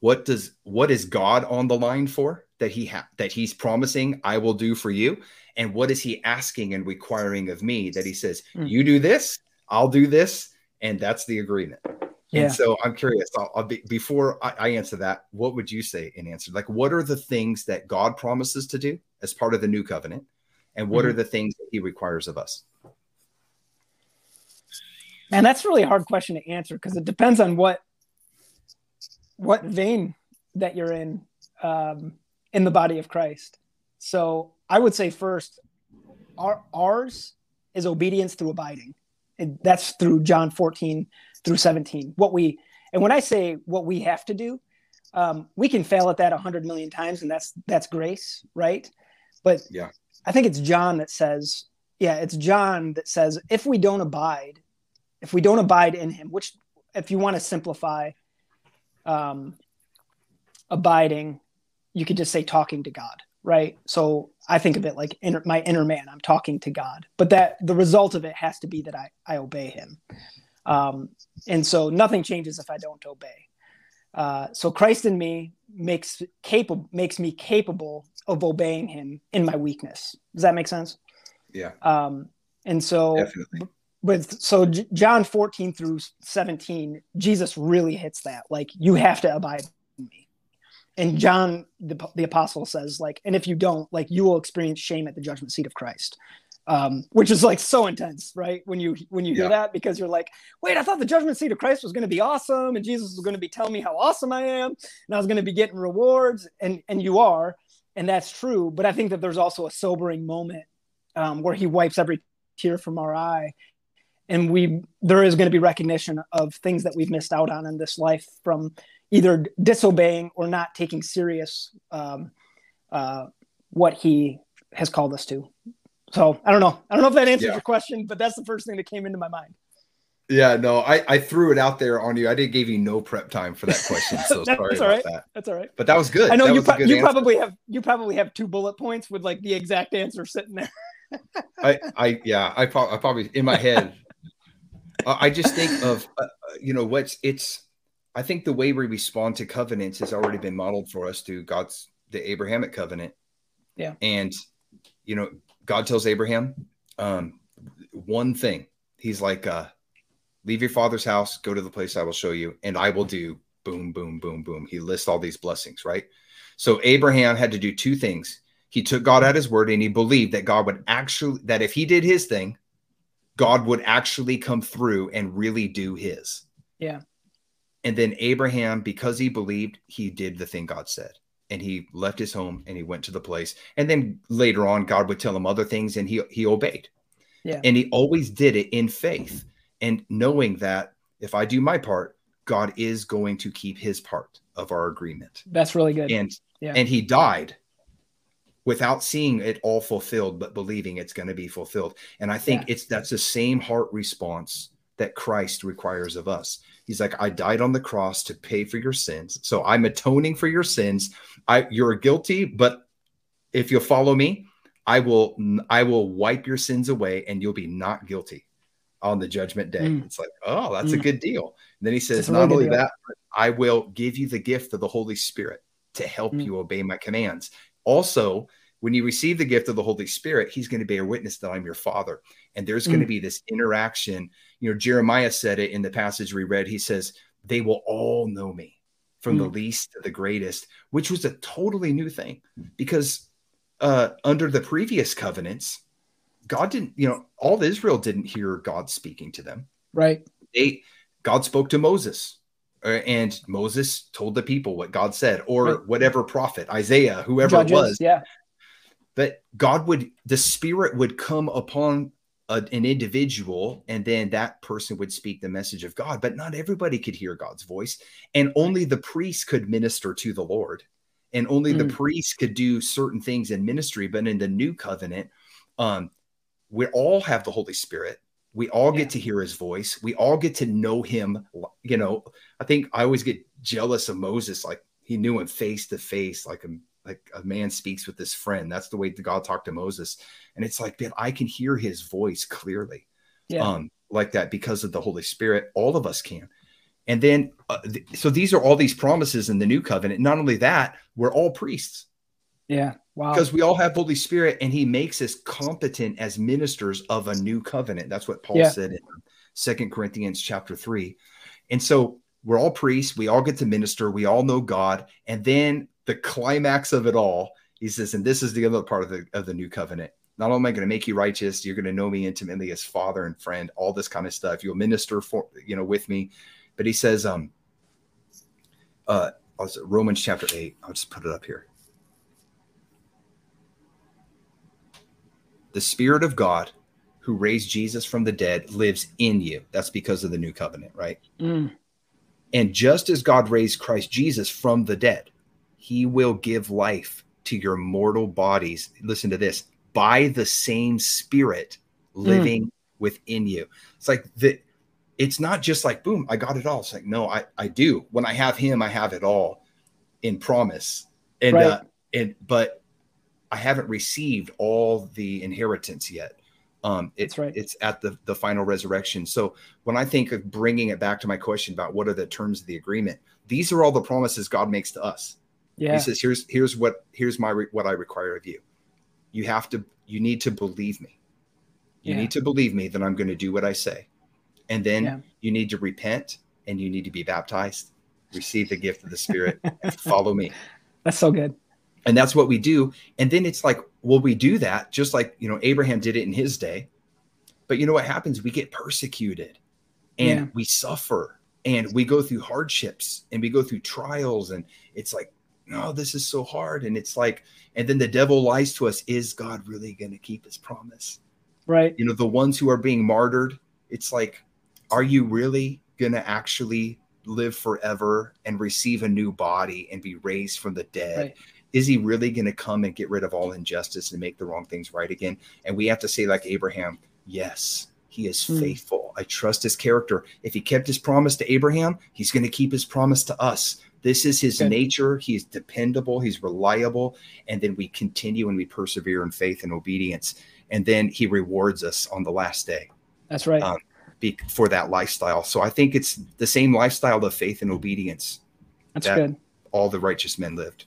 what does what is god on the line for that he ha- that he's promising i will do for you and what is he asking and requiring of me that he says mm. you do this i'll do this and that's the agreement. Yeah. And so I'm curious. I'll, I'll be, before I, I, answer that, what would you say in answer? Like, what are the things that God promises to do as part of the new covenant, and what mm-hmm. are the things that He requires of us? And that's really a hard question to answer because it depends on what what vein that you're in um, in the body of Christ. So I would say first, our, ours is obedience through abiding And that's through John 14 through 17. What we and when I say what we have to do, um, we can fail at that a hundred million times, and that's that's grace, right? But yeah, I think it's John that says, yeah, it's John that says, if we don't abide, if we don't abide in him, which if you want to simplify um, abiding, you could just say talking to God, right? So I think of it like inner, my inner man. I'm talking to God, but that the result of it has to be that I I obey Him, um, and so nothing changes if I don't obey. Uh, so Christ in me makes capable makes me capable of obeying Him in my weakness. Does that make sense? Yeah. Um, and so Definitely with so John 14 through 17, Jesus really hits that. Like you have to abide in me. And John the, the apostle says like and if you don't, like you will experience shame at the judgment seat of Christ. Um, which is like so intense, right? When you when you yeah. hear that, because you're like, wait, I thought the judgment seat of Christ was going to be awesome, and Jesus was going to be telling me how awesome I am, and I was going to be getting rewards, and and you are, and that's true. But I think that there's also a sobering moment um, where He wipes every tear from our eye, and we there is going to be recognition of things that we've missed out on in this life from either disobeying or not taking serious um, uh, what he has called us to so i don't know. I don't know if that answers yeah. your question but that's the first thing that came into my mind. Yeah no i i threw it out there on you. I didn't give you no prep time for that question so sorry about that. That's all right. But that was good. I know that you, pro- you probably have you probably have two bullet points with like the exact answer sitting there. I, I, yeah, I, pro- I probably in my head I just think of uh, uh, you know what's it's. I think the way we respond to covenants has already been modeled for us through God's the Abrahamic covenant. Yeah, and you know God tells Abraham um, one thing. He's like, uh, "Leave your father's house, go to the place I will show you, and I will do." Boom, boom, boom, boom. He lists all these blessings, right? So Abraham had to do two things. He took God at his word and he believed that God would actually, that if he did his thing, God would actually come through and really do his. Yeah. And then Abraham, because he believed, he did the thing God said. And he left his home and he went to the place. And then later on, God would tell him other things and he he obeyed. Yeah. And he always did it in faith and knowing that if I do my part, God is going to keep his part of our agreement. That's really good. And yeah. and he died without seeing it all fulfilled, but believing it's going to be fulfilled. And I think yeah. it's that's the same heart response that Christ requires of us. He's like, I died on the cross to pay for your sins. So I'm atoning for your sins. I you're guilty, but if you'll follow me, I will I will wipe your sins away and you'll be not guilty on the judgment day. Mm. It's like, oh, that's mm. a good deal. And then he says, not only deal. that, I will give you the gift of the Holy Spirit to help mm. you obey my commands. Also, when you receive the gift of the Holy Spirit, He's going to bear witness that I'm your Father. And there's mm. going to be this interaction. You know, Jeremiah said it in the passage we read. He says, They will all know me from mm. the least to the greatest, which was a totally new thing because uh, under the previous covenants, God didn't, you know, all of Israel didn't hear God speaking to them. Right. They, God spoke to Moses uh, and Moses told the people what God said, or right. whatever prophet, Isaiah, whoever Judges, it was. Yeah that God would, the Spirit would come upon a, an individual, and then that person would speak the message of God. But not everybody could hear God's voice, and only the priest could minister to the Lord, and only mm. the priest could do certain things in ministry. But in the new covenant, um, we all have the Holy Spirit. We all get yeah. to hear his voice. We all get to know him. You know, I think I always get jealous of Moses. Like he knew him face to face, like a like a man speaks with his friend. That's the way God talked to Moses. And it's like, man, I can hear his voice clearly. Yeah. Um, like that because of the Holy Spirit. All of us can. And then, uh, th- so these are all these promises in the new covenant. Not only that, we're all priests. Yeah. Wow. Because we all have Holy Spirit and he makes us competent as ministers of a new covenant. That's what Paul yeah. said in Second Corinthians chapter three. And so we're all priests. We all get to minister. We all know God. And then the climax of it all, he says, and this is the other part of the of the new covenant. Not only am I going to make you righteous, you're going to know me intimately as father and friend, all this kind of stuff. You'll minister for you know with me. But he says, um, uh, Romans chapter eight. I'll just put it up here. The Spirit of God who raised Jesus from the dead lives in you. That's because of the new covenant, right? Mm. And just as God raised Christ Jesus from the dead, he will give life to your mortal bodies. Listen to this by the same spirit living mm. within you. It's like the it's not just like boom, I got it all. It's like no, I I do. When I have Him, I have it all in promise. And right. uh, and but I haven't received all the inheritance yet. Um, it, That's right. It's at the the final resurrection. So when I think of bringing it back to my question about what are the terms of the agreement, these are all the promises God makes to us. Yeah. He says, "Here's here's what here's my what I require of you. You have to you need to believe me. You yeah. need to believe me that I'm going to do what I say, and then yeah. you need to repent and you need to be baptized, receive the gift of the Spirit, and follow me." That's so good. And that's what we do. And then it's like, well, we do that just like you know Abraham did it in his day. But you know what happens? We get persecuted, and yeah. we suffer, and we go through hardships, and we go through trials, and it's like no, this is so hard. And it's like, and then the devil lies to us is God really going to keep his promise? Right. You know, the ones who are being martyred, it's like, are you really going to actually live forever and receive a new body and be raised from the dead? Right. Is he really going to come and get rid of all injustice and make the wrong things right again? And we have to say, like Abraham, yes, he is mm. faithful. I trust his character. If he kept his promise to Abraham, he's going to keep his promise to us. This is his Good. nature. He's dependable, he's reliable. And then we continue and we persevere in faith and obedience. And then he rewards us on the last day. That's right. Um, be, for that lifestyle. So I think it's the same lifestyle of faith and obedience. That's that good. All the righteous men lived.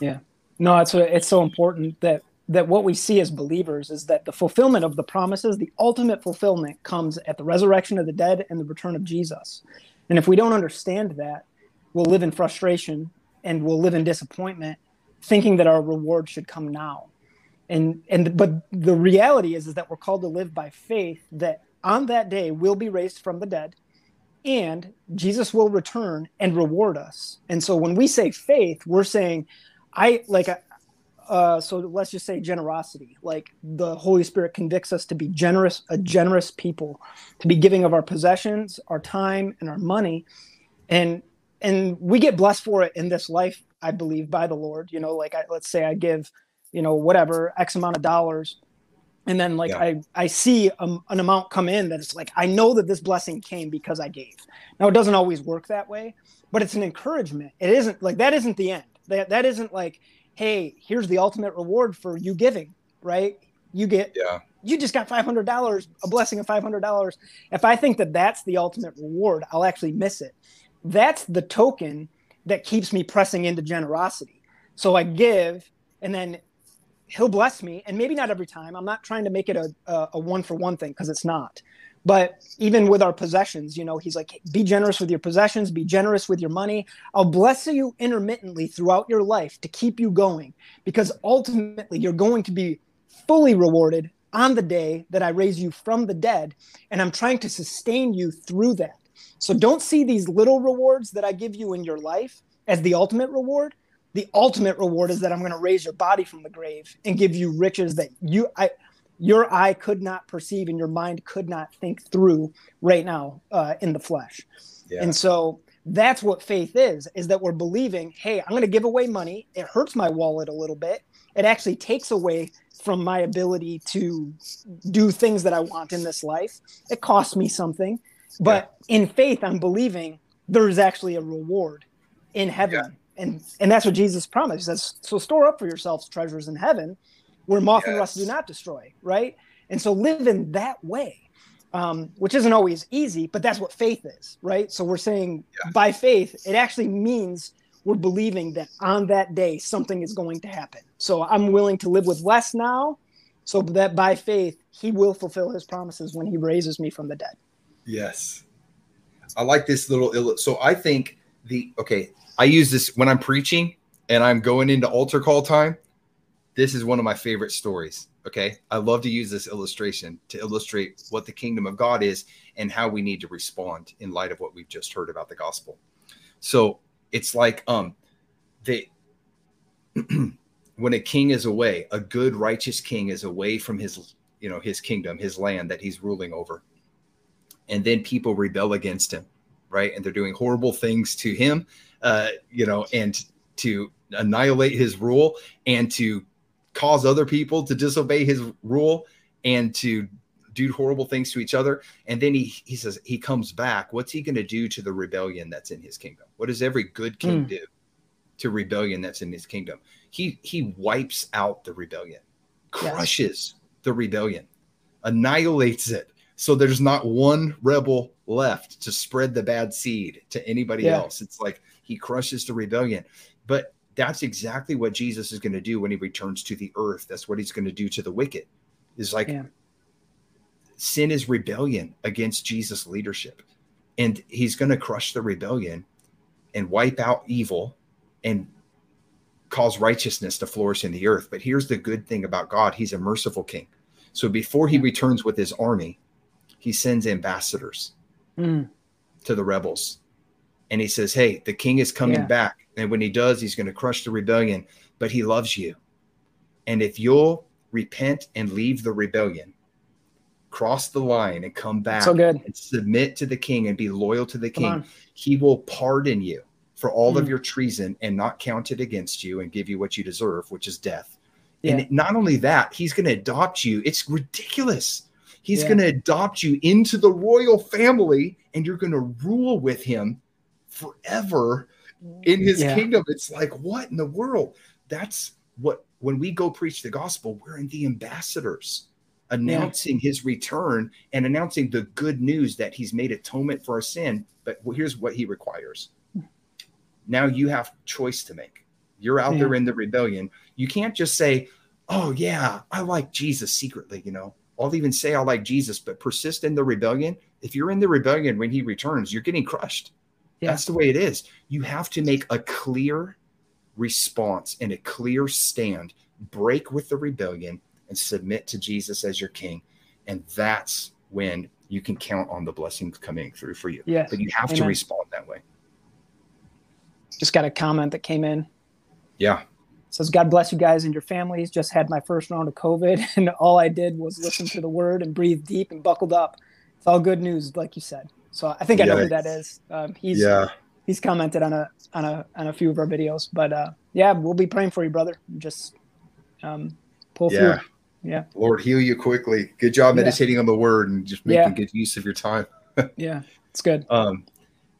Yeah. No, it's a, it's so important that that what we see as believers is that the fulfillment of the promises, the ultimate fulfillment comes at the resurrection of the dead and the return of Jesus. And if we don't understand that, we'll live in frustration and we'll live in disappointment thinking that our reward should come now. And and but the reality is is that we're called to live by faith that on that day we'll be raised from the dead and jesus will return and reward us. And so when we say faith we're saying i like uh, so let's just say generosity. Like the holy spirit convicts us to be generous a generous people to be giving of our possessions our time and our money. And and we get blessed for it in this life i believe by the lord you know like I, let's say i give you know whatever x amount of dollars. And then like yeah. i i see a, an amount come in that it's like i know that this blessing came because i gave. Now it doesn't always work that way but it's an encouragement. It isn't like that isn't the end. That that isn't like hey here's the ultimate reward for you giving right? You get yeah. you just got $500 a blessing of $500 if i think that that's the ultimate reward i'll actually miss it that's the token that keeps me pressing into generosity. So I give, and then he'll bless me. And maybe not every time. I'm not trying to make it a, a, a one for one thing because it's not. But even with our possessions, you know, he's like, be generous with your possessions, be generous with your money. I'll bless you intermittently throughout your life to keep you going because ultimately you're going to be fully rewarded on the day that I raise you from the dead. And I'm trying to sustain you through that. So don't see these little rewards that I give you in your life as the ultimate reward. The ultimate reward is that I'm going to raise your body from the grave and give you riches that you I your eye could not perceive and your mind could not think through right now uh, in the flesh. Yeah. And so that's what faith is is that we're believing hey i'm going to give away money it hurts my wallet a little bit it actually takes away from my ability to do things that i want in this life it costs me something but yeah. in faith, I'm believing there's actually a reward in heaven. Yeah. And and that's what Jesus promised. He says, so store up for yourselves treasures in heaven where moth yes. and rust do not destroy, right? And so live in that way. Um, which isn't always easy, but that's what faith is, right? So we're saying yeah. by faith, it actually means we're believing that on that day something is going to happen. So I'm willing to live with less now, so that by faith he will fulfill his promises when he raises me from the dead. Yes. I like this little. So I think the, okay, I use this when I'm preaching and I'm going into altar call time. This is one of my favorite stories. Okay. I love to use this illustration to illustrate what the kingdom of God is and how we need to respond in light of what we've just heard about the gospel. So it's like, um, they, when a king is away, a good, righteous king is away from his, you know, his kingdom, his land that he's ruling over and then people rebel against him right and they're doing horrible things to him uh, you know and to annihilate his rule and to cause other people to disobey his rule and to do horrible things to each other. And then he he says he comes back. What's he going to do to the rebellion that's in his kingdom? What does every good king mm. do to rebellion that's in his kingdom? He he wipes out the rebellion, crushes yes. the rebellion, annihilates it. So there's not one rebel left to spread the bad seed to anybody yeah. else. It's like he crushes the rebellion. But that's exactly what Jesus is going to do when he returns to the earth. That's what he's going to do to the wicked. Is like yeah. sin is rebellion against Jesus' leadership. And he's going to crush the rebellion and wipe out evil and cause righteousness to flourish in the earth. But here's the good thing about God He's a merciful king. So before he returns with his army, he sends ambassadors mm. to the rebels. And he says, Hey, the king is coming yeah. back. And when he does, he's going to crush the rebellion, but he loves you. And if you'll repent and leave the rebellion, cross the line and come back so good. and submit to the king and be loyal to the king, he will pardon you for all mm. of your treason and not count it against you and give you what you deserve, which is death. Yeah. And not only that, he's going to adopt you. It's ridiculous. He's yeah. going to adopt you into the royal family and you're going to rule with him forever in his yeah. kingdom. It's like, what in the world? That's what, when we go preach the gospel, we're in the ambassadors announcing yeah. his return and announcing the good news that he's made atonement for our sin. But here's what he requires. Now you have choice to make. You're out there in the rebellion. You can't just say, "Oh yeah, I like Jesus secretly," you know. I'll even say I like Jesus, but persist in the rebellion. If you're in the rebellion when he returns, you're getting crushed. Yeah. That's the way it is. You have to make a clear response and a clear stand, break with the rebellion and submit to Jesus as your king. And that's when you can count on the blessings coming through for you. Yes. But you have Amen. to respond that way. Just got a comment that came in. Yeah says god bless you guys and your families. Just had my first round of covid and all i did was listen to the word and breathe deep and buckled up. It's all good news like you said. So i think i know who that is. Um, he's yeah. he's commented on a on a on a few of our videos but uh, yeah we'll be praying for you brother. Just um, pull yeah. through. Yeah. Lord heal you quickly. Good job meditating yeah. on the word and just making yeah. good use of your time. Yeah it's good. Um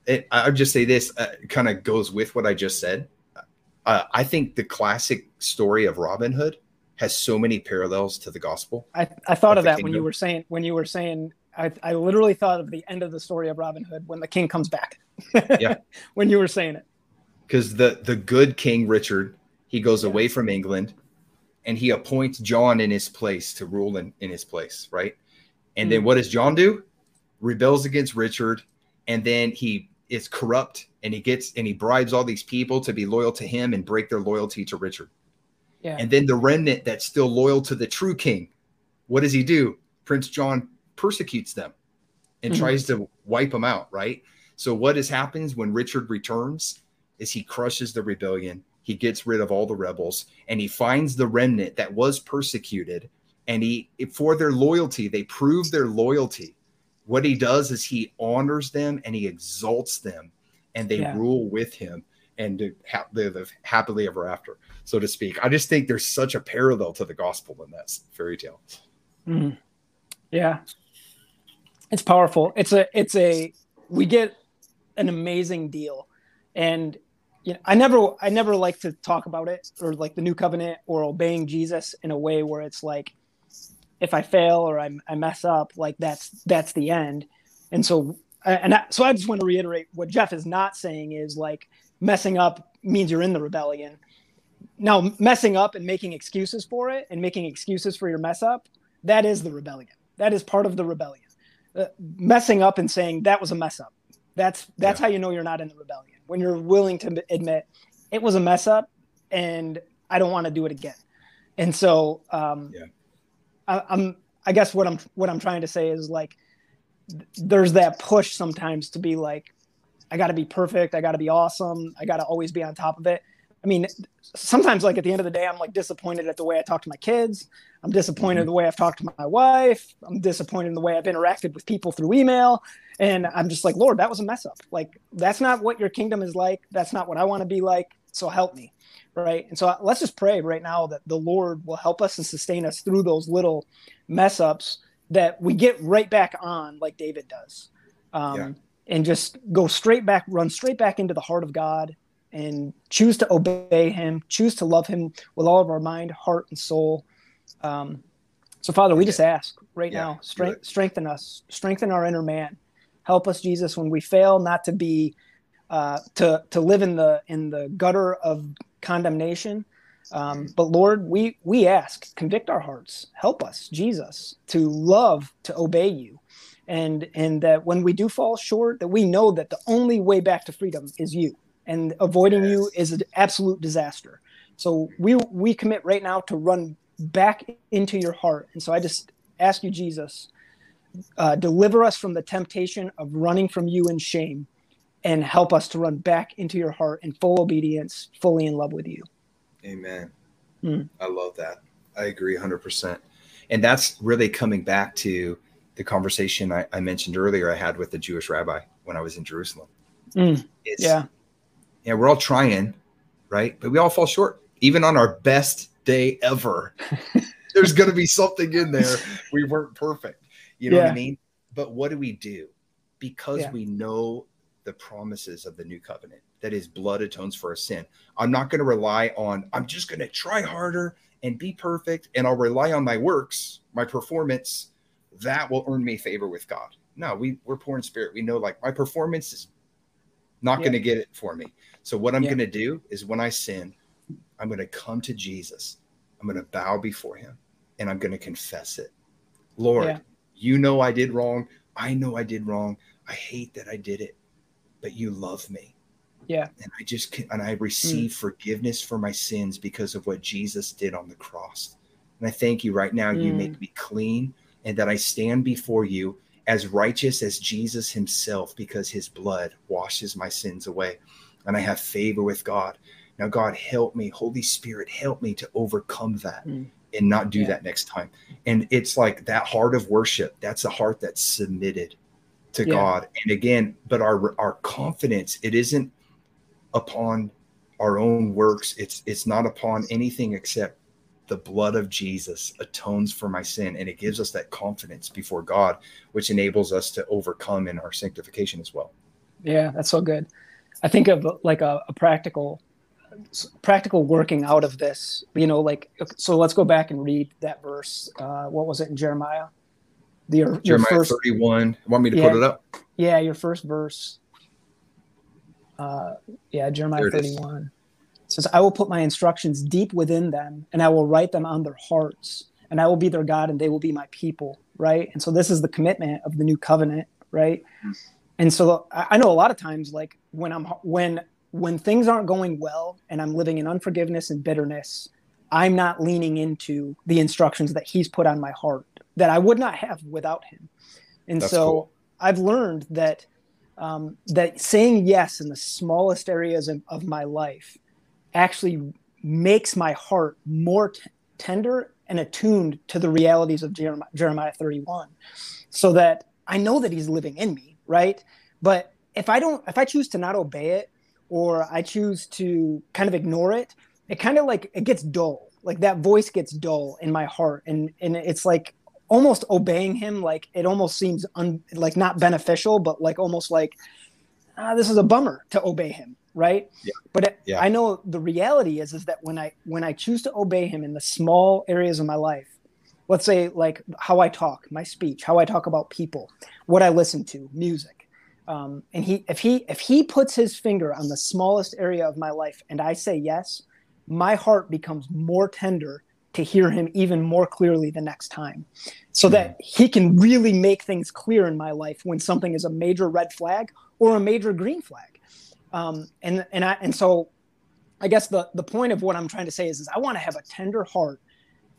it, i would just say this uh, kind of goes with what i just said uh, I think the classic story of Robin Hood has so many parallels to the gospel. I, I thought of, of that kingdom. when you were saying when you were saying I, I literally thought of the end of the story of Robin Hood when the king comes back. yeah. when you were saying it. Because the the good King Richard, he goes yeah. away from England and he appoints John in his place to rule in, in his place, right? And mm then what does John do? Rebels against Richard, and then he is corrupt and he gets and he bribes all these people to be loyal to him and break their loyalty to Richard. Yeah. And then the remnant that's still loyal to the true king, what does he do? Prince John persecutes them and mm-hmm. tries to wipe them out, right? So what has happens when Richard returns is he crushes the rebellion, he gets rid of all the rebels, and he finds the remnant that was persecuted and he for their loyalty, they prove their loyalty. What he does is he honors them and he exalts them and they yeah. rule with him and ha- live happily ever after, so to speak. I just think there's such a parallel to the gospel in that fairy tale. Mm. Yeah, it's powerful. It's a it's a we get an amazing deal, and you know, I never I never like to talk about it or like the new covenant or obeying Jesus in a way where it's like if I fail or I, I mess up, like that's that's the end. And so and I, so I just want to reiterate what Jeff is not saying is like messing up means you're in the rebellion. Now, messing up and making excuses for it and making excuses for your mess up, that is the rebellion. That is part of the rebellion. Uh, messing up and saying that was a mess up. That's that's yeah. how you know you're not in the rebellion. When you're willing to admit it was a mess up and I don't want to do it again. And so um, yeah. I, I'm I guess what I'm what I'm trying to say is like there's that push sometimes to be like, I got to be perfect. I got to be awesome. I got to always be on top of it. I mean, sometimes like at the end of the day, I'm like disappointed at the way I talk to my kids. I'm disappointed mm-hmm. the way I've talked to my wife. I'm disappointed in the way I've interacted with people through email. And I'm just like, Lord, that was a mess up. Like, that's not what your kingdom is like. That's not what I want to be like. So help me. Right. And so let's just pray right now that the Lord will help us and sustain us through those little mess ups that we get right back on like David does. Um, yeah. And just go straight back, run straight back into the heart of God and choose to obey him, choose to love him with all of our mind, heart, and soul. Um, so, Father, we just ask right yeah, now, strength, strengthen us, strengthen our inner man. Help us, Jesus, when we fail, not to be uh, to to live in the in the gutter of condemnation. Um, but Lord, we we ask, convict our hearts, help us, Jesus, to love, to obey you, and and that when we do fall short, that we know that the only way back to freedom is you, and avoiding yes. you is an absolute disaster. So we we commit right now to run back into your heart, and so I just ask you, Jesus, uh, deliver us from the temptation of running from you in shame and help us to run back into your heart in full obedience, fully in love with you. Amen. Mm. I love that. I agree 100%. And that's really coming back to the conversation I, I mentioned earlier I had with the Jewish rabbi when I was in Jerusalem. Mm. yeah. Yeah, we're all trying, right? But we all fall short. Even on our best day ever, there's going to be something in there. We weren't perfect. You know yeah. what I mean? But what do we do? Because yeah. we know the promises of the new covenant that his blood atones for a sin. I'm not going to rely on, I'm just going to try harder and be perfect, and I'll rely on my works, my performance. That will earn me favor with God. No, we, we're poor in spirit. We know like my performance is not yeah. going to get it for me. So, what I'm yeah. going to do is when I sin, I'm going to come to Jesus. I'm going to bow before him and I'm going to confess it. Lord, yeah. you know I did wrong. I know I did wrong. I hate that I did it but you love me. Yeah. And I just and I receive mm. forgiveness for my sins because of what Jesus did on the cross. And I thank you right now, mm. you make me clean and that I stand before you as righteous as Jesus himself because his blood washes my sins away. And I have favor with God. Now, God, help me. Holy Spirit, help me to overcome that mm. and not do yeah. that next time. And it's like that heart of worship. That's a heart that's submitted to yeah. God. And again, but our our confidence, it isn't upon our own works. It's it's not upon anything except the blood of Jesus atones for my sin and it gives us that confidence before God, which enables us to overcome in our sanctification as well. Yeah, that's so good. I think of like a, a practical practical working out of this you know like so let's go back and read that verse uh, what was it in jeremiah the, your, Jeremiah first, 31. Want me to yeah, put it up? Yeah, your first verse. Uh, yeah, Jeremiah 31 it says, I will put my instructions deep within them, and I will write them on their hearts, and I will be their God, and they will be my people. Right. And so this is the commitment of the new covenant. Right. And so I know a lot of times, like when I'm when when things aren't going well and I'm living in unforgiveness and bitterness, I'm not leaning into the instructions that he's put on my heart that I would not have without him. And That's so cool. I've learned that um, that saying yes in the smallest areas of, of my life actually makes my heart more t- tender and attuned to the realities of Jeremiah, Jeremiah 31 so that I know that he's living in me, right? But if I don't, if I choose to not obey it or I choose to kind of ignore it, it kind of like it gets dull. Like that voice gets dull in my heart. And, and it's like almost obeying him like it almost seems un, like not beneficial but like almost like ah, this is a bummer to obey him right yeah. but it, yeah. i know the reality is is that when i when i choose to obey him in the small areas of my life let's say like how i talk my speech how i talk about people what i listen to music um, and he if he if he puts his finger on the smallest area of my life and i say yes my heart becomes more tender to hear him even more clearly the next time so that he can really make things clear in my life when something is a major red flag or a major green flag um, and and I and so I guess the the point of what I'm trying to say is, is I want to have a tender heart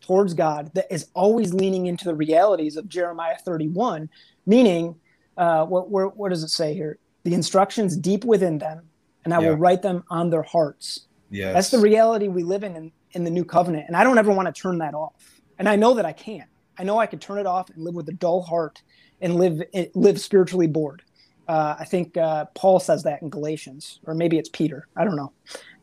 towards God that is always leaning into the realities of Jeremiah 31, meaning uh, what what, what does it say here? The instructions deep within them, and I yeah. will write them on their hearts. Yes. That's the reality we live in, in in the new covenant. And I don't ever want to turn that off. And I know that I can't. I know I could turn it off and live with a dull heart and live live spiritually bored. Uh, I think uh, Paul says that in Galatians, or maybe it's Peter. I don't know.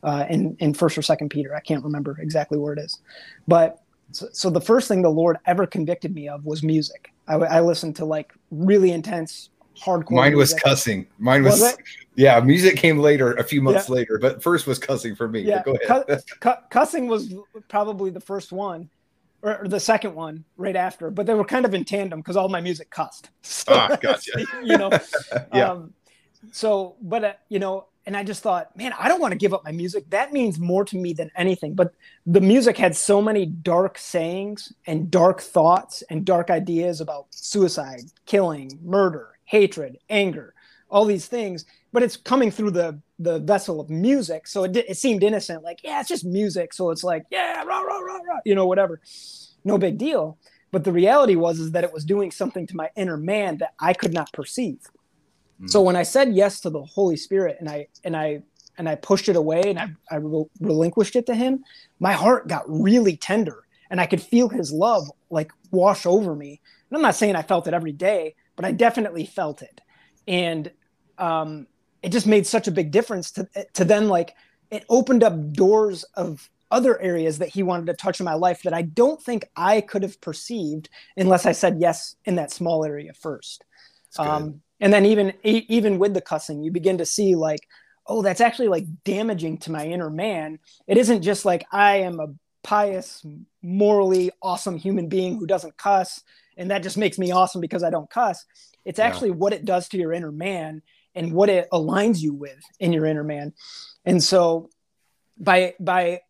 Uh, in in First or Second Peter, I can't remember exactly where it is. But So, so the first thing the Lord ever convicted me of was music. I, I listened to like really intense hardcore. Mine was cussing. Mine was, was yeah. Music came later, a few months yeah. later, but first was cussing for me. Yeah, go ahead. Cu- cussing was probably the first one, or, or, the second one right after. But they were kind of in tandem because all my music cussed. So, ah, gotcha. you know, yeah. Um, so, but uh, you know, and I just thought, man, I don't want to give up my music. That means more to me than anything. But the music had so many dark sayings and dark thoughts and dark ideas about suicide, killing, murder, hatred, anger, all these things. But it's coming through the the vessel of music, so it, it seemed innocent. Like, yeah, it's just music. So it's like, yeah, rah, rah, rah, rah, you know, whatever, no big deal. But the reality was is that it was doing something to my inner man that I could not perceive. Mm. So when I said yes to the Holy Spirit and I and I and I pushed it away and I, I relinquished it to him, my heart got really tender and I could feel his love like wash over me. And I'm not saying I felt it every day, but I definitely felt it. And um, it just made such a big difference to, to then like it opened up doors of other areas that he wanted to touch in my life that I don't think I could have perceived unless I said yes in that small area first. Um, and then even even with the cussing you begin to see like oh that's actually like damaging to my inner man it isn't just like i am a pious morally awesome human being who doesn't cuss and that just makes me awesome because i don't cuss it's actually yeah. what it does to your inner man and what it aligns you with in your inner man and so by by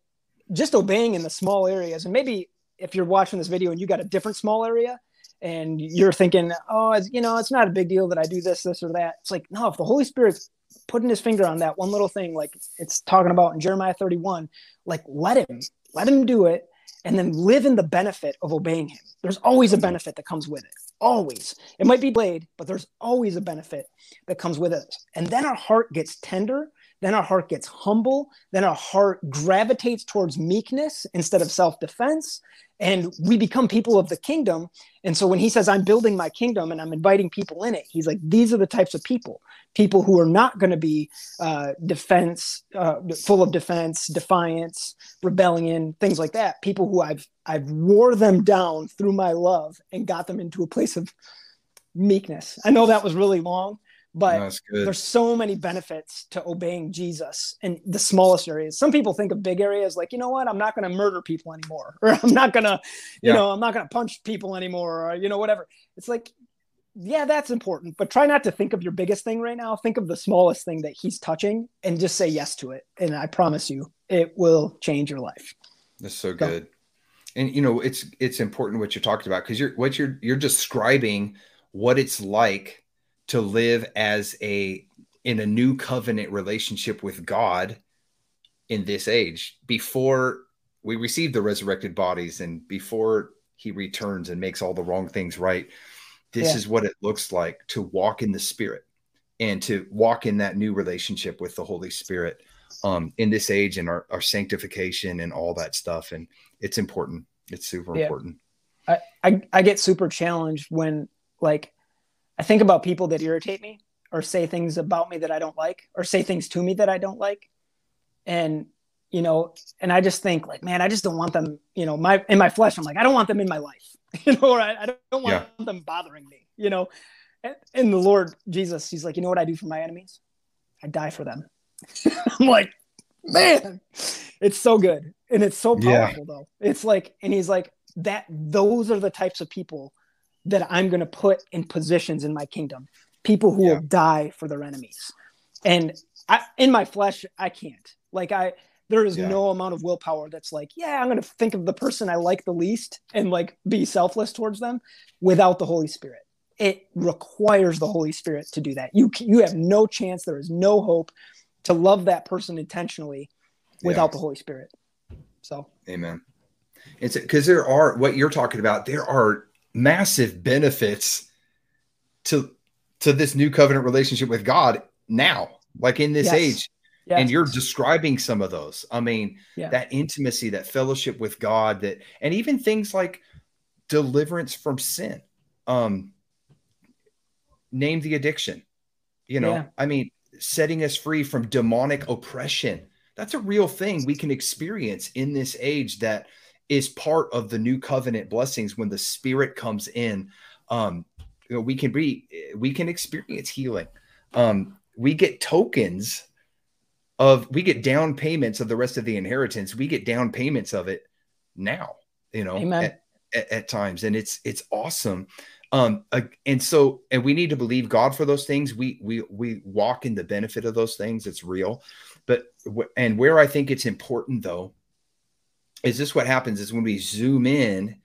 just obeying in the small areas and maybe if you're watching this video and you got a different small area and you're thinking, oh, it's, you know, it's not a big deal that I do this, this, or that. It's like, no, if the Holy Spirit's putting his finger on that one little thing, like it's talking about in Jeremiah 31, like let him, let him do it, and then live in the benefit of obeying him. There's always a benefit that comes with it. Always. It might be delayed, but there's always a benefit that comes with it. And then our heart gets tender then our heart gets humble. Then our heart gravitates towards meekness instead of self defense. And we become people of the kingdom. And so when he says, I'm building my kingdom and I'm inviting people in it, he's like, these are the types of people people who are not going to be uh, defense, uh, full of defense, defiance, rebellion, things like that. People who I've, I've wore them down through my love and got them into a place of meekness. I know that was really long, but there's so many benefits to obeying Jesus in the smallest areas. Some people think of big areas like, you know what, I'm not going to murder people anymore, or I'm not going to, you yeah. know, I'm not going to punch people anymore, or, you know, whatever. It's like, yeah, that's important, but try not to think of your biggest thing right now. Think of the smallest thing that he's touching and just say yes to it. And I promise you, it will change your life. That's so good. So, and you know, it's it's important what you're talking about because you're what you're you're describing what it's like to live as a in a new covenant relationship with God in this age before we receive the resurrected bodies and before he returns and makes all the wrong things right this yeah. is what it looks like to walk in the spirit and to walk in that new relationship with the holy spirit um, in this age and our, our sanctification and all that stuff and it's important it's super yeah. important I, I i get super challenged when like I think about people that irritate me or say things about me that I don't like or say things to me that I don't like. And, you know, and I just think like, man, I just don't want them, you know, my, in my flesh, I'm like, I don't want them in my life, you know, or I, I don't want yeah. them bothering me, you know, and, and the Lord Jesus, he's like, you know what I do for my enemies? I die for them. I'm like, man, it's so good. And it's so powerful yeah. though. It's like, and he's like, that those are the types of people that I'm going to put in positions in my kingdom, people who yeah. will die for their enemies. And I, in my flesh, I can't. Like I, there is yeah. no amount of willpower that's like, yeah, I'm going to think of the person I like the least and like be selfless towards them without the Holy Spirit. It requires the Holy Spirit to do that. You you have no chance. There is no hope to love that person intentionally without yeah. the Holy Spirit. So, Amen. It's because there are what you're talking about. There are massive benefits to to this new covenant relationship with God now, like in this yes. age. Yes. And you're describing some of those. I mean, yeah. that intimacy, that fellowship with God, that and even things like deliverance from sin. Um name the addiction. You know, yeah. I mean, setting us free from demonic oppression. That's a real thing we can experience in this age that is part of the new covenant blessings when the spirit comes in. Um you know, we can be we can experience healing. Um we get tokens of we get down payments of the rest of the inheritance. We get down payments of it now you know at, at, at, times. And it's it's awesome. Um uh, and so and we need to believe god for those things. We we we walk in the benefit of those things. It's real. But and where i think it's important though is this what happens is when we zoom in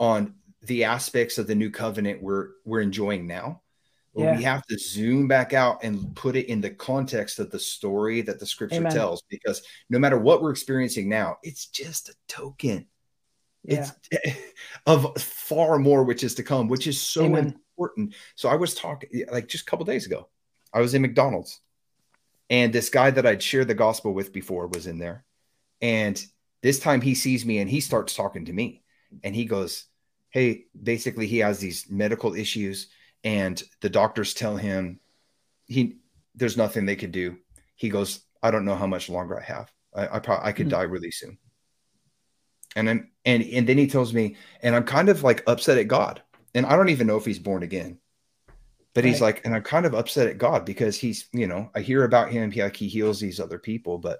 on the aspects of the new covenant we're we're enjoying now yeah. we have to zoom back out and put it in the context of the story that the scripture Amen. tells because no matter what we're experiencing now it's just a token yeah. it's of far more which is to come which is so Amen. important so i was talking like just a couple days ago i was in mcdonald's and this guy that i'd shared the gospel with before was in there and this time he sees me and he starts talking to me. And he goes hey basically he has these medical issues and the doctors tell him he there's nothing they could do. He goes i don't know how much longer i have. I i, probably, I could mm-hmm. die really soon. And then and and then he tells me and i'm kind of like upset at god. And i don't even know if he's born again. But right. he's like and i'm kind of upset at god because he's you know i hear about him. He like he heals these other people but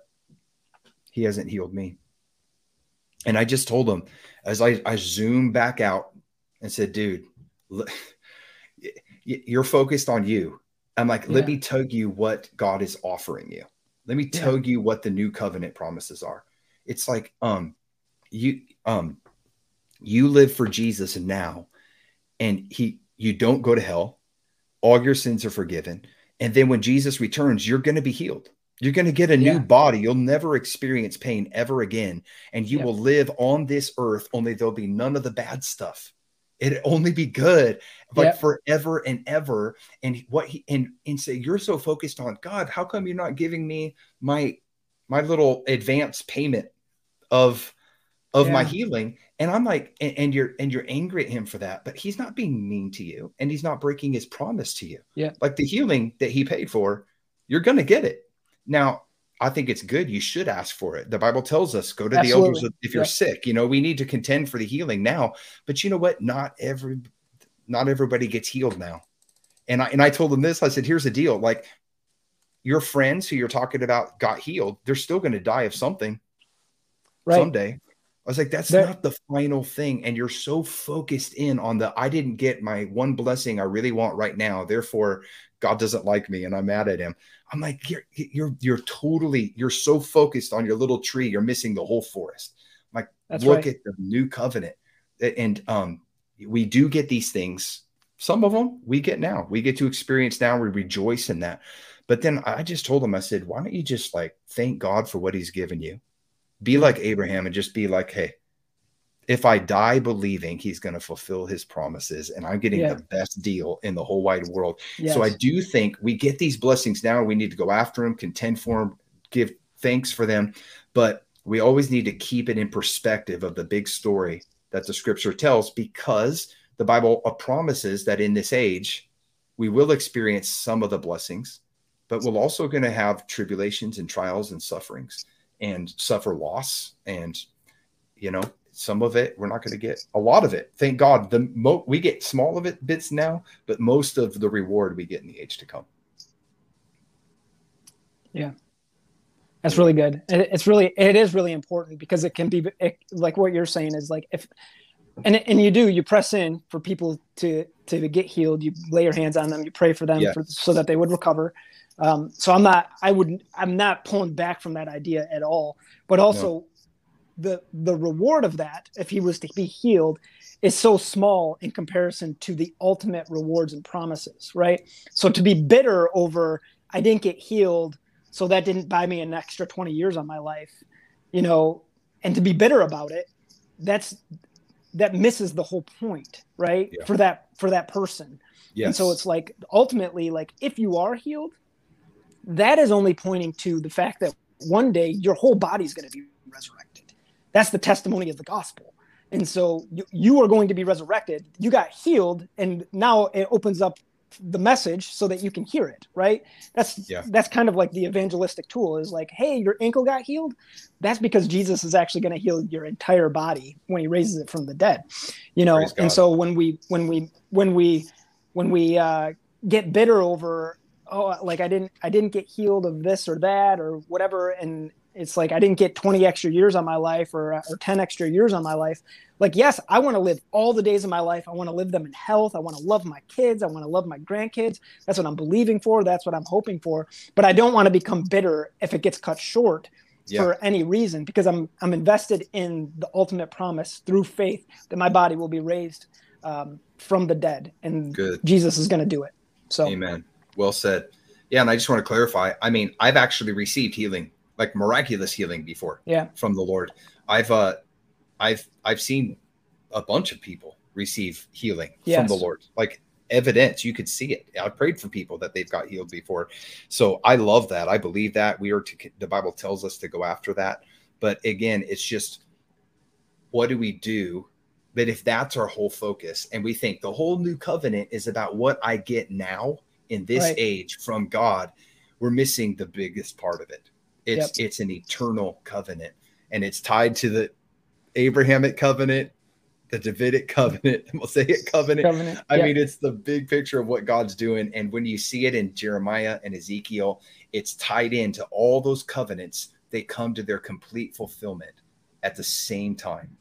he hasn't healed me and i just told him as i i zoom back out and said dude look, you're focused on you. I'm like yeah. let me tell you what god is offering you. Let me tell yeah. you what the new covenant promises are. It's like um you um you live for Jesus now and he you don't go to hell. All your sins are forgiven. And then when Jesus returns you're going to be healed you're going to get a new yeah. body. You'll never experience pain ever again and you will live on this earth only there'll be none of the bad stuff. It'd only be good like forever and ever. And what he and and say you're so focused on god how come you're not giving me my my little advance payment of of yeah. my healing? And i'm like and, and, you're and you're angry at him for that but he's not being mean to you and he's not breaking his promise to you. Yeah. Like the healing that he paid for you're gonna get it now i think it's good you should ask for it. The bible tells us go to Absolutely. the elders if you're yeah. sick. You know we need to contend for the healing now. But you know what? Not every not everybody gets healed now. And i and i told them this. I said here's the deal. Like your friends who you're talking about got healed they're still going to die of something right. someday I was like, that's that, not the final thing. And you're so focused in on the I didn't get my one blessing I really want right now. Therefore, God doesn't like me and I'm mad at him. I'm like, you're you're you're totally you're so focused on your little tree, you're missing the whole forest. I'm like, that's look right. at the new covenant. And um, we do get these things. Some of them we get now. We get to experience now. We rejoice in that. But then I just told him, I said, why don't you just like thank God for what he's given you? Be like Abraham and just be like, hey, if I die believing he's going to fulfill his promises and I'm getting yeah. the best deal in the whole wide world. Yes. So I do think we get these blessings now. We need to go after them, contend for them, give thanks for them. But we always need to keep it in perspective of the big story that the scripture tells because the Bible promises that in this age, we will experience some of the blessings, but we're also going to have tribulations and trials and sufferings and suffer loss. And you know some of it we're not going to get a lot of it. Thank god the mo- we get small of it bits now but most of the reward we get in the age to come. Yeah. That's really good. It's really it is really important because it can be it, like what you're saying is like if and and you do you press in for people to to get healed you lay your hands on them you pray for them yeah. for, so that they would recover um, so I'm not, I would, I'm not pulling back from that idea at all. But also, the the reward of that, if he was to be healed, is so small in comparison to the ultimate rewards and promises, right? So to be bitter over I didn't get healed, so that didn't buy me an extra 20 years on my life, you know, and to be bitter about it, that's that misses the whole point, right? Yeah. For that for that person. Yes. And so it's like ultimately, like if you are healed, that is only pointing to the fact that one day your whole body is going to be resurrected. That's the testimony of the gospel. And so you, you are going to be resurrected. You got healed, and now it opens up the message so that you can hear it right? That's yeah. that's kind of like the evangelistic tool is like hey your ankle got healed? That's because jesus is actually going to heal your entire body when he raises it from the dead you know? And so when we when we when we when we uh, get bitter over oh like i didn't i didn't get healed of this or that or whatever and it's like I didn't get 20 extra years on my life or, or 10 extra years on my life. Like, yes, I want to live all the days of my life. I want to live them in health. I want to love my kids. I want to love my grandkids. That's what I'm believing for. That's what I'm hoping for. But I don't want to become bitter if it gets cut short yeah. for any reason because I'm I'm invested in the ultimate promise through faith that my body will be raised um, from the dead and Good. Jesus is going to do it. So, Amen. Well said. Yeah, and I just want to clarify. I mean, I've actually received healing like miraculous healing before. Yeah. From the Lord. I've uh I've I've seen a bunch of people receive healing yes. from the Lord. Like evidence, you could see it. I prayed for people that they've got healed before. So I love that. I believe that. We are to the Bible tells us to go after that. But again, it's just what do we do? But if that's our whole focus and we think the whole new covenant is about what I get now in this right. age from God, we're missing the biggest part of it it's yep. it's an eternal covenant, and it's tied to the Abrahamic covenant, the Davidic covenant, the Mosaic covenant. covenant. I yep. mean, it's the big picture of what God's doing, and when you see it in Jeremiah and Ezekiel, it's tied into all those covenants. They come to their complete fulfillment at the same time.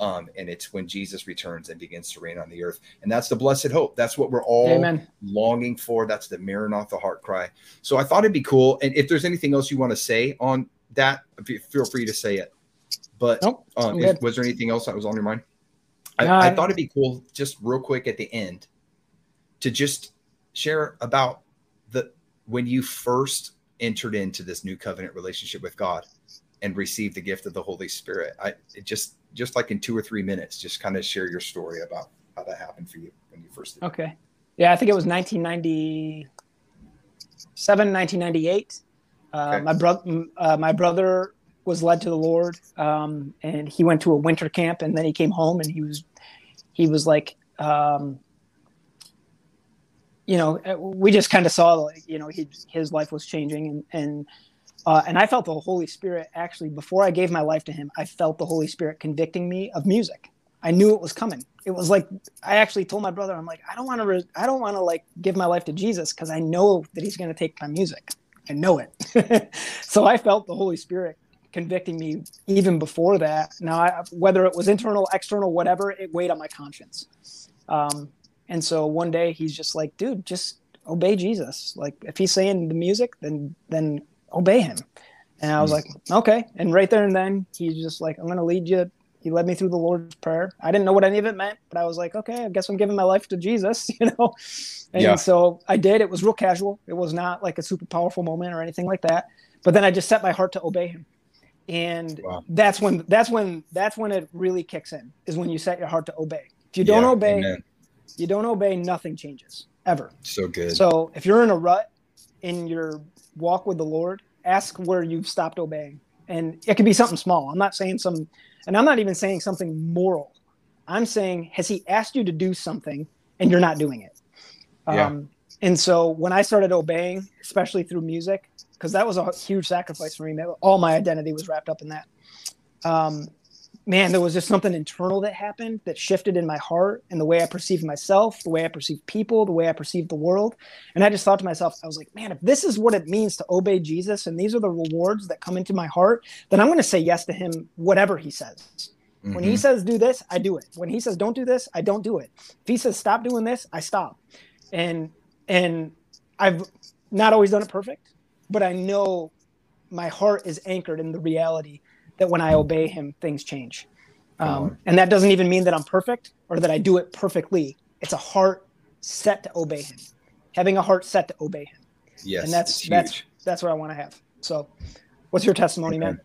Um, and it's when Jesus returns and begins to reign on the earth. And that's the blessed hope. That's what we're all Amen. longing for. That's the Maranatha heart cry. So I thought it'd be cool. And if there's anything else you want to say on that, feel free to say it. But nope, um, if, was there anything else that was on your mind? I, no, I thought it'd be cool, just real quick at the end, to just share about the when you first entered into this new covenant relationship with God and received the gift of the Holy Spirit. I it just just like in two or three minutes, just kind of share your story about how that happened for you when you first did. Okay. Yeah, I think it was 1997, 1998. Uh, okay. My brother, uh, my brother was led to the Lord, um, and he went to a winter camp, and then he came home, and he was, he was like, um, you know, we just kind of saw, like, you know, he, his life was changing, and and uh, and I felt the Holy Spirit actually, before I gave my life to Him, I felt the Holy Spirit convicting me of music. I knew it was coming. It was like I actually told my brother, I'm like, I don't want to, re- I don't want to like give my life to Jesus because I know that He's going to take my music. I know it. so I felt the Holy Spirit convicting me even before that. Now, I, whether it was internal, external, whatever, it weighed on my conscience. Um, and so one day He's just like, dude, just obey Jesus. Like if He's saying the music, then then obey him. And I was mm. like, okay. And right there and then, he's just like, I'm going to lead you. He led me through the Lord's Prayer. I didn't know what any of it meant, but I was like, okay, I guess I'm giving my life to Jesus, you know? And yeah. so I did. It was real casual. It was not like a super powerful moment or anything like that. But then I just set my heart to obey him. And wow. that's when that's when that's when it really kicks in is when you set your heart to obey. If you don't yeah, obey, amen. you don't obey, nothing changes ever. So good. So if you're in a rut in your walk with the Lord, ask where you've stopped obeying. And it could be something small. I'm not saying some, and I'm not even saying something moral. I'm saying, has he asked you to do something and you're not doing it? Yeah. Um, and so when I started obeying, especially through music, because that was a huge sacrifice for me, all my identity was wrapped up in that. Um, man, there was just something internal that happened that shifted in my heart and the way I perceived myself, the way I perceived people, the way I perceived the world. And I just thought to myself, I was like, man, if this is what it means to obey Jesus and these are the rewards that come into my heart, then I'm going to say yes to him, whatever he says. Mm-hmm. When he mm-hmm. says do this, I do it. When he says don't do this, I don't do it. If he says stop doing this, I stop. And and I've not always done it perfect, but I know my heart is anchored in the reality that when I obey him, things change. Um, and that doesn't even mean that I'm perfect or that I do it perfectly. It's a heart set to obey him, having a heart set to obey him. Yes, and that's that's that's what I want to have. So, what's your testimony, man?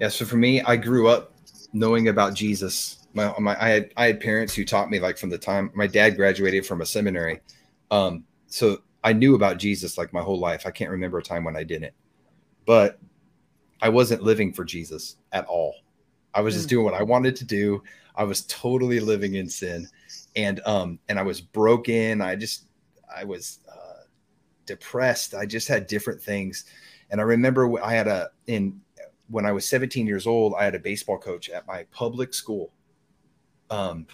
Yeah, so for me, I grew up knowing about Jesus. My, my I had I had parents who taught me like from the time my dad graduated from a seminary, um, so I knew about Jesus like my whole life. I can't remember a time when I didn't, but I wasn't living for Jesus at all. I was just mm. doing what I wanted to do. I was totally living in sin, and um, and I was broken. I just I was uh, depressed. I just had different things. And I remember I had a, in, when I was 17 years old, I had a baseball coach at my public school. Um,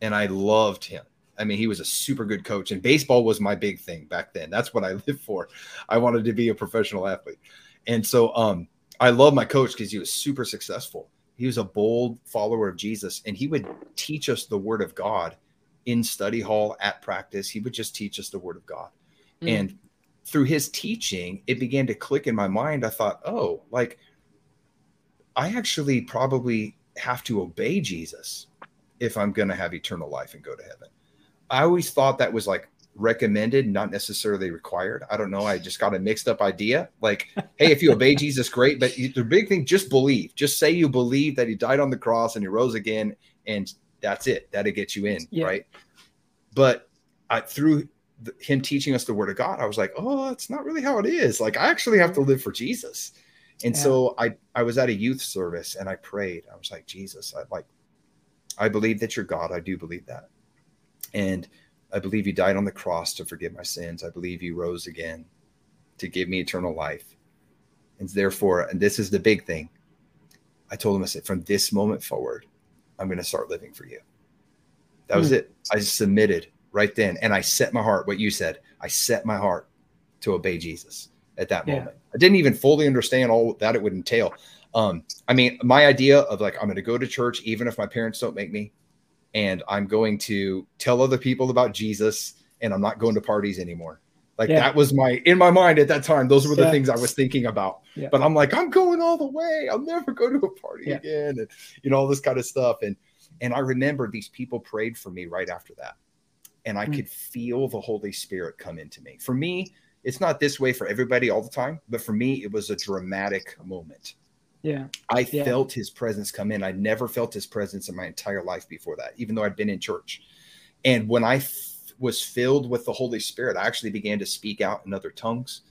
and I loved him. I mean, he was a super good coach, and baseball was my big thing back then. That's what I lived for. I wanted to be a professional athlete. And so um, I love my coach because he was super successful. He was a bold follower of Jesus, and he would teach us the word of God in study hall at practice. He would just teach us the word of God. Mm. And through his teaching, it began to click in my mind. I thought, oh, like I actually probably have to obey Jesus if I'm going to have eternal life and go to heaven. I always thought that was like recommended, not necessarily required. I don't know. I just got a mixed up idea. Like, hey, if you obey Jesus, great. But the big thing, just believe. Just say you believe that he died on the cross and he rose again, and that's it. That'll get you in, yeah. right? But I, through the, him teaching us the word of God, I was like, oh, that's not really how it is. Like, I actually have to live for Jesus. And yeah. so I, I was at a youth service and I prayed. I was like, Jesus, I like, I believe that you're God. I do believe that. And I believe you died on the cross to forgive my sins. I believe you rose again to give me eternal life. And therefore, and this is the big thing, I told him, I said, from this moment forward, I'm going to start living for you. That was mm. it. I submitted right then. And I set my heart, what you said, I set my heart to obey Jesus at that yeah. moment. I didn't even fully understand all that it would entail. Um, I mean, my idea of like, I'm going to go to church, even if my parents don't make me, and I'm going to tell other people about Jesus and I'm not going to parties anymore. Like yeah. that was my in my mind at that time. Those were the yeah. things I was thinking about. Yeah. But I'm like, I'm going all the way. I'll never go to a party again, and you know all this kind of stuff. And and I remember these people prayed for me right after that, and I mm. could feel the Holy Spirit come into me. For me, it's not this way for everybody all the time, but for me, it was a dramatic moment. Yeah. I yeah. felt his presence come in. I never felt his presence in my entire life before that, even though I'd been in church. And when I f- was filled with the Holy Spirit, I actually began to speak out in other tongues.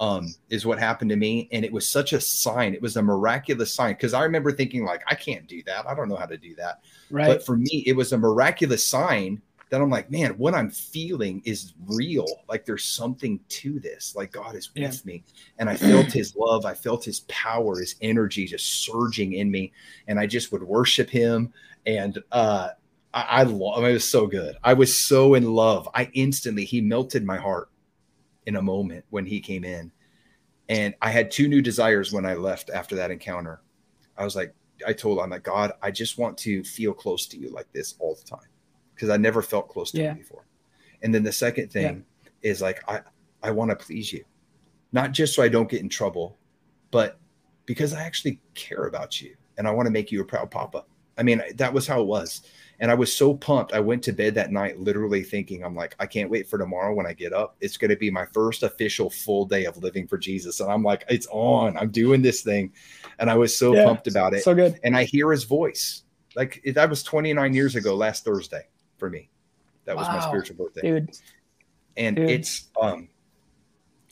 Um, is what happened to me. And it was such a sign. It was a miraculous sign. Cause I remember thinking, like, I can't do that. I don't know how to do that. Right. But for me, it was a miraculous sign then I'm like, man, what I'm feeling is real. Like there's something to this. Like God is with yeah. me. And I felt his love. I felt his power, his energy just surging in me. And I just would worship him. And uh I, I love it was so good. I was so in love. I instantly he melted my heart in a moment when he came in. And I had two new desires when I left after that encounter. I was like, I told him, like, God, I just want to feel close to you like this all the time because I never felt close to yeah. him before. And then the second thing yeah. is like I I want to please you, not just so I don't get in trouble, but because I actually care about you and I want to make you a proud papa. I mean, that was how it was. And I was so pumped. I went to bed that night literally thinking, I'm like, I can't wait for tomorrow when I get up. It's going to be my first official full day of living for Jesus. And I'm like, it's on. I'm doing this thing. And I was so yeah, pumped about it. So good. And I hear his voice. Like that was 29 years ago last Thursday for me. That wow. was my spiritual birthday. Dude. And Dude. it's um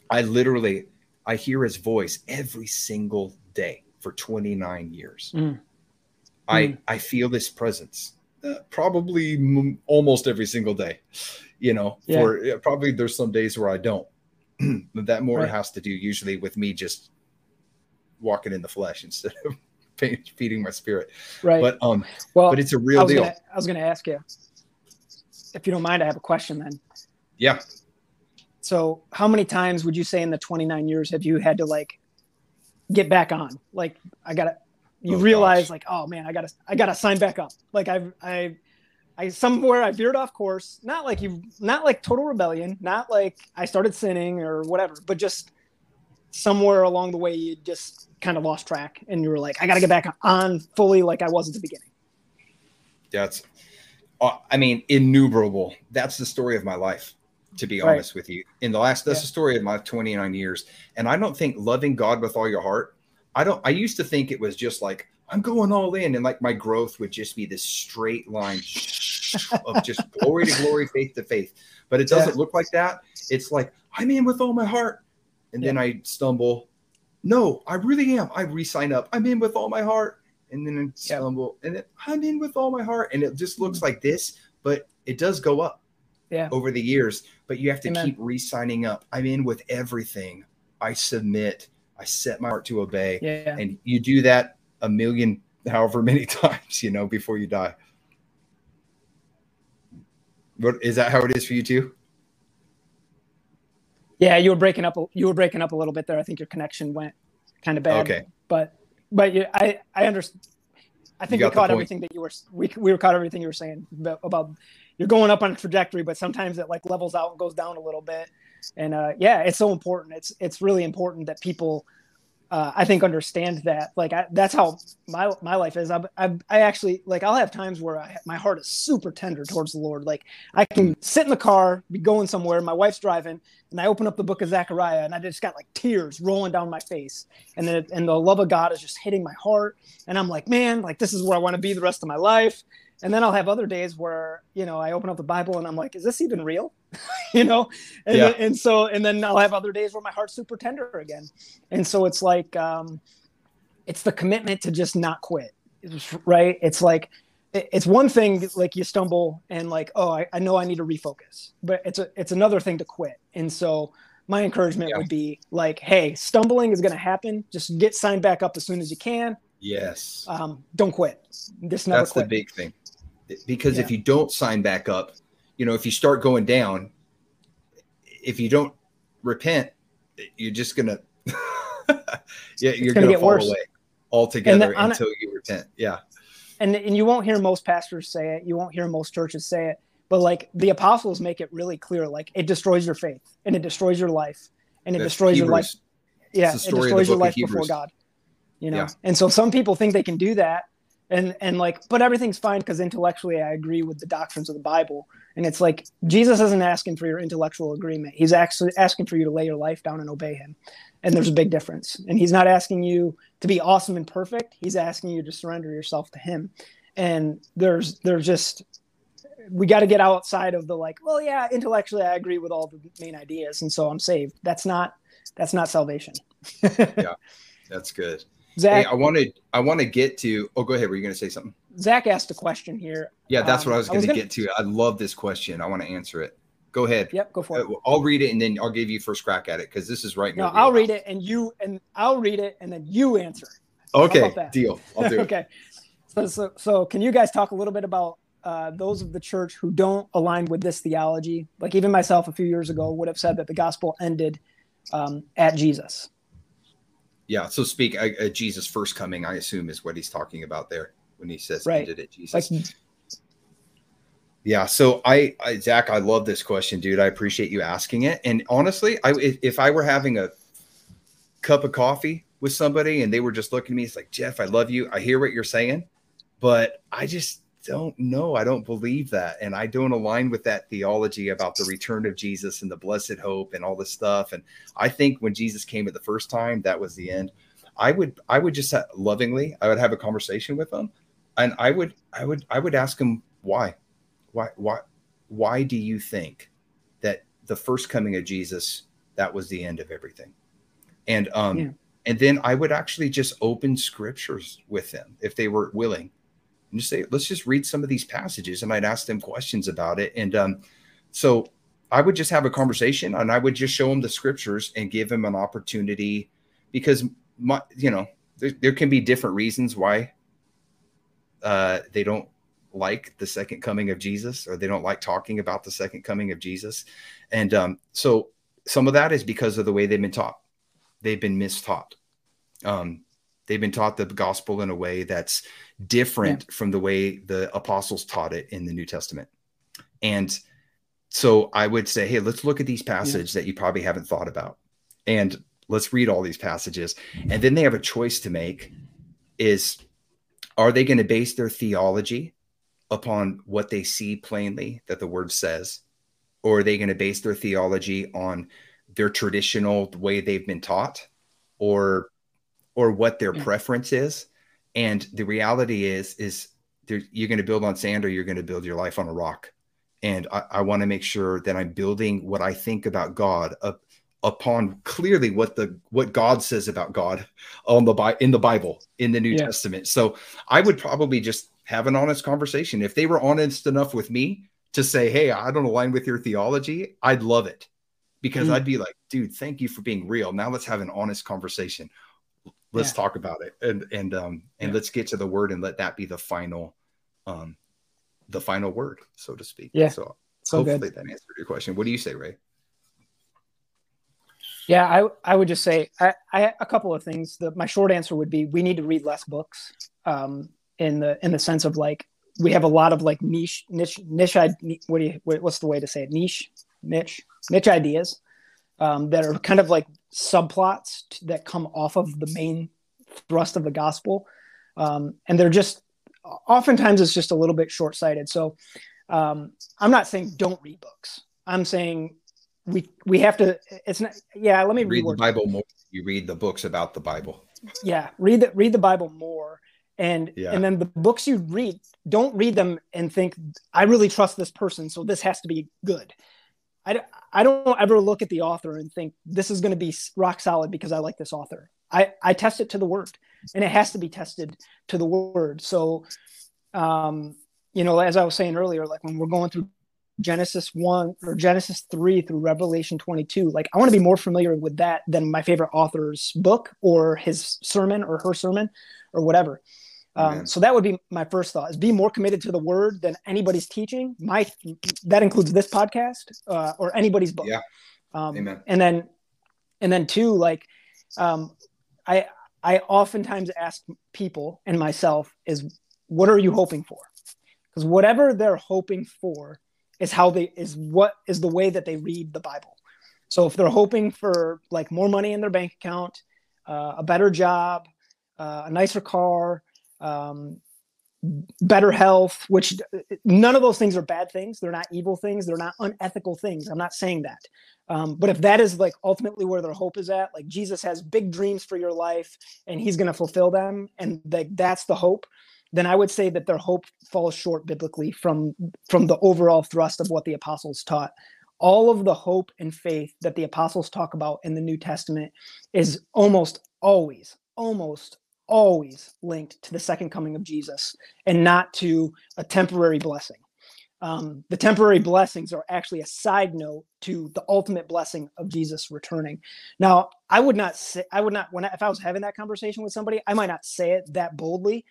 I literally I hear his voice every single day for 29 years. Mm. I mm. I feel this presence uh, probably m- almost every single day. You know, yeah. for probably there's some days where I don't. that more right. has to do usually with me just walking in the flesh instead of feeding my spirit. Right. But um well, but it's a real I deal. Gonna, I was going to ask you if you don't mind, I have a question then. Yeah. So, how many times would you say in the 29 years have you had to like get back on? Like, I gotta, you oh, realize gosh. like, oh man, I gotta, I gotta sign back up. Like, I've, I, I somewhere I veered off course. Not like you, not like total rebellion. Not like I started sinning or whatever, but just somewhere along the way you just kind of lost track and you were like, I gotta get back on fully like I was at the beginning. That's uh, I mean, innumerable. That's the story of my life, to be right. honest with you. In the last, that's yeah. the story of my 29 years. And I don't think loving God with all your heart, I don't, I used to think it was just like, I'm going all in. And like my growth would just be this straight line of just glory to glory, faith to faith. But it doesn't yeah. look like that. It's like, I'm in with all my heart. And yeah. then I stumble. No, I really am. I re sign up. I'm in with all my heart and then stumble, and then I'm in with all my heart, and it just looks like this, but it does go up. yeah. over the years, but you have to Amen. keep re-signing up. I'm in with everything. I submit. I set my heart to obey. Yeah. And you do that a million, however many times, you know, before you die. What is that how it is for you too? Yeah, you were breaking up. You were breaking up a little bit there. I think your connection went kind of bad. Okay. But but yeah, I I understand. I think we caught everything that you were. We we were caught everything you were saying about, about you're going up on a trajectory, but sometimes it like levels out and goes down a little bit. And uh, yeah, it's so important. It's it's really important that people. Uh, I think understand that like I, that's how my my life is. I, I I actually like I'll have times where I, my heart is super tender towards the Lord. Like I can sit in the car, be going somewhere, my wife's driving, and I open up the book of Zechariah and I just got like tears rolling down my face. And then and the love of God is just hitting my heart. And I'm like, man, like this is where I want to be the rest of my life. And then I'll have other days where, you know, I open up the Bible and I'm like, is this even real? you know? And, Yeah. and so, and then I'll have other days where my heart's super tender again. And so it's like, um, it's the commitment to just not quit. Right. It's like, it's one thing like you stumble and like oh I, I know i need to refocus but it's a it's another thing to quit and so my encouragement Yeah. would be like hey stumbling is going to happen just get signed back up as soon as you can Yes. um, don't quit just never That's the big thing. Because if you don't sign back up, you know, if you start going down, if you don't repent, you're just gonna yeah, you're gonna gonna, get fall worse. away altogether the- until you repent. Yeah. and and you won't hear most pastors say it you won't hear most churches say it but like the apostles make it really clear like it destroys your faith and it destroys your life and it That's destroys your life yeah it story of the destroys your life before god you know Yeah. and so some people think they can do that and and like but everything's fine because intellectually i agree with the doctrines of the bible. And it's like jesus isn't asking for your intellectual agreement. He's actually asking for you to lay your life down and obey him. And there's a big difference. And he's not asking you to be awesome and perfect. He's asking you to surrender yourself to him. And there's there's just we got to get outside of the like well yeah intellectually i agree with all the main ideas and so i'm saved. That's not that's not salvation. Yeah, That's good. Zach Hey, I wanted I want to get to oh go ahead. Were you gonna say something? zach asked a question here Yeah, that's Um, what I was I gonna gonna- get to. I love this question. I want to answer it. Go ahead. yep go for it Uh, I'll read it and then I'll give you first crack at it because this is right. now. no i'll read it and you and i'll read it and then you answer How Okay, deal. I'll do it. okay. So, so, so can you guys talk a little bit about uh, those of the church who don't align with this theology? Like even myself a few years ago would have said that the gospel ended um, at Jesus. Yeah. So speak uh, uh, Jesus' first coming. I assume is what he's talking about there when he says Right. ended at Jesus. Like, Yeah. So I, I, Zach, I love this question, dude. I appreciate you asking it. And honestly, I, if, if I were having a cup of coffee with somebody and they were just looking at me, it's like, Jeff, I love you. I hear what you're saying, but I just don't know. I don't believe that. And I don't align with that theology about the return of Jesus and the blessed hope and all this stuff. And I think when Jesus came at the first time, that was the end. I would, I would just ha- lovingly, I would have a conversation with them and I would, I would, I would ask them why why why why do you think that the first coming of Jesus that was the end of everything? And um Yeah. and then I would actually just open scriptures with them if they were willing and just say, let's just read some of these passages and I'd ask them questions about it. And um so I would just have a conversation and I would just show them the scriptures and give them an opportunity because my you know there, there can be different reasons why uh they don't like the second coming of Jesus or they don't like talking about the second coming of Jesus. And um, so some of that is because of the way they've been taught. They've been mistaught. Um, they've been taught the gospel in a way that's different from the way the apostles taught it in the New Testament. And so I would say, hey, let's look at these passages that you probably haven't thought about. And let's read all these passages. And then they have a choice to make is are they going to base their theology upon what they see plainly that the word says or are they going to base their theology on their traditional way they've been taught or or what their Yeah. preference is and the reality is is there, you're going to build on sand or you're going to build your life on a rock and i, I want to make sure that i'm building what i think about god up upon clearly what the what god says about god on the Bi- in the bible in the new Yeah. testament so i would probably just have an honest conversation if they were honest enough with me to say, Hey, I don't align with your theology, I'd love it because mm. I'd be like, dude, thank you for being real. Now let's have an honest conversation. Let's yeah. talk about it. And, and, um, and yeah. let's get to the word and let that be the final, um, the final word, so to speak. Yeah. So, so hopefully good. that answered your question. What do you say, Ray? Yeah, I, I would just say I, I a couple of things. The, my short answer would be we need to read less books. Um, in the in the sense of like we have a lot of like niche niche niche what do you what's the way to say it niche niche niche ideas um, that are kind of like subplots that come off of the main thrust of the gospel. Um, and they're just oftentimes it's just a little bit short-sighted. So um, i'm not saying don't read books. I'm saying we we have to it's not yeah let me read the bible more you read the books about the bible. Yeah read the read the bible more. And yeah. and then the books you read don't read them and think i really trust this person so this has to be good i, I don't ever look at the author and think this is going to be rock solid because i like this author. I i test it to the word and it has to be tested to the word. So um you know as i was saying earlier like when we're going through genesis 1 or genesis 3 through revelation 22 like i want to be more familiar with that than my favorite author's book or his sermon or her sermon or whatever um, so that would be my first thought: is be more committed to the word than anybody's teaching. My that includes this podcast uh, or anybody's book. Yeah. Um, Amen. And then, and then two, like, um, I I oftentimes ask people and myself is, what are you hoping for? Because whatever they're hoping for is how they is what is the way that they read the Bible. So if they're hoping for like more money in their bank account, uh, a better job, uh, a nicer car, um, better health, which none of those things are bad things. They're not evil things. They're not unethical things. I'm not saying that. Um, but if that is like ultimately where their hope is at, like Jesus has big dreams for your life and he's going to fulfill them, and like that's the hope, then I would say that their hope falls short biblically from from the overall thrust of what the apostles taught. All of the hope and faith that the apostles talk about in the New Testament is almost always, almost always linked to the second coming of Jesus and not to a temporary blessing. Um, the temporary blessings are actually a side note to the ultimate blessing of Jesus returning. Now, I would not say, I would not, when I, if I was having that conversation with somebody, I might not say it that boldly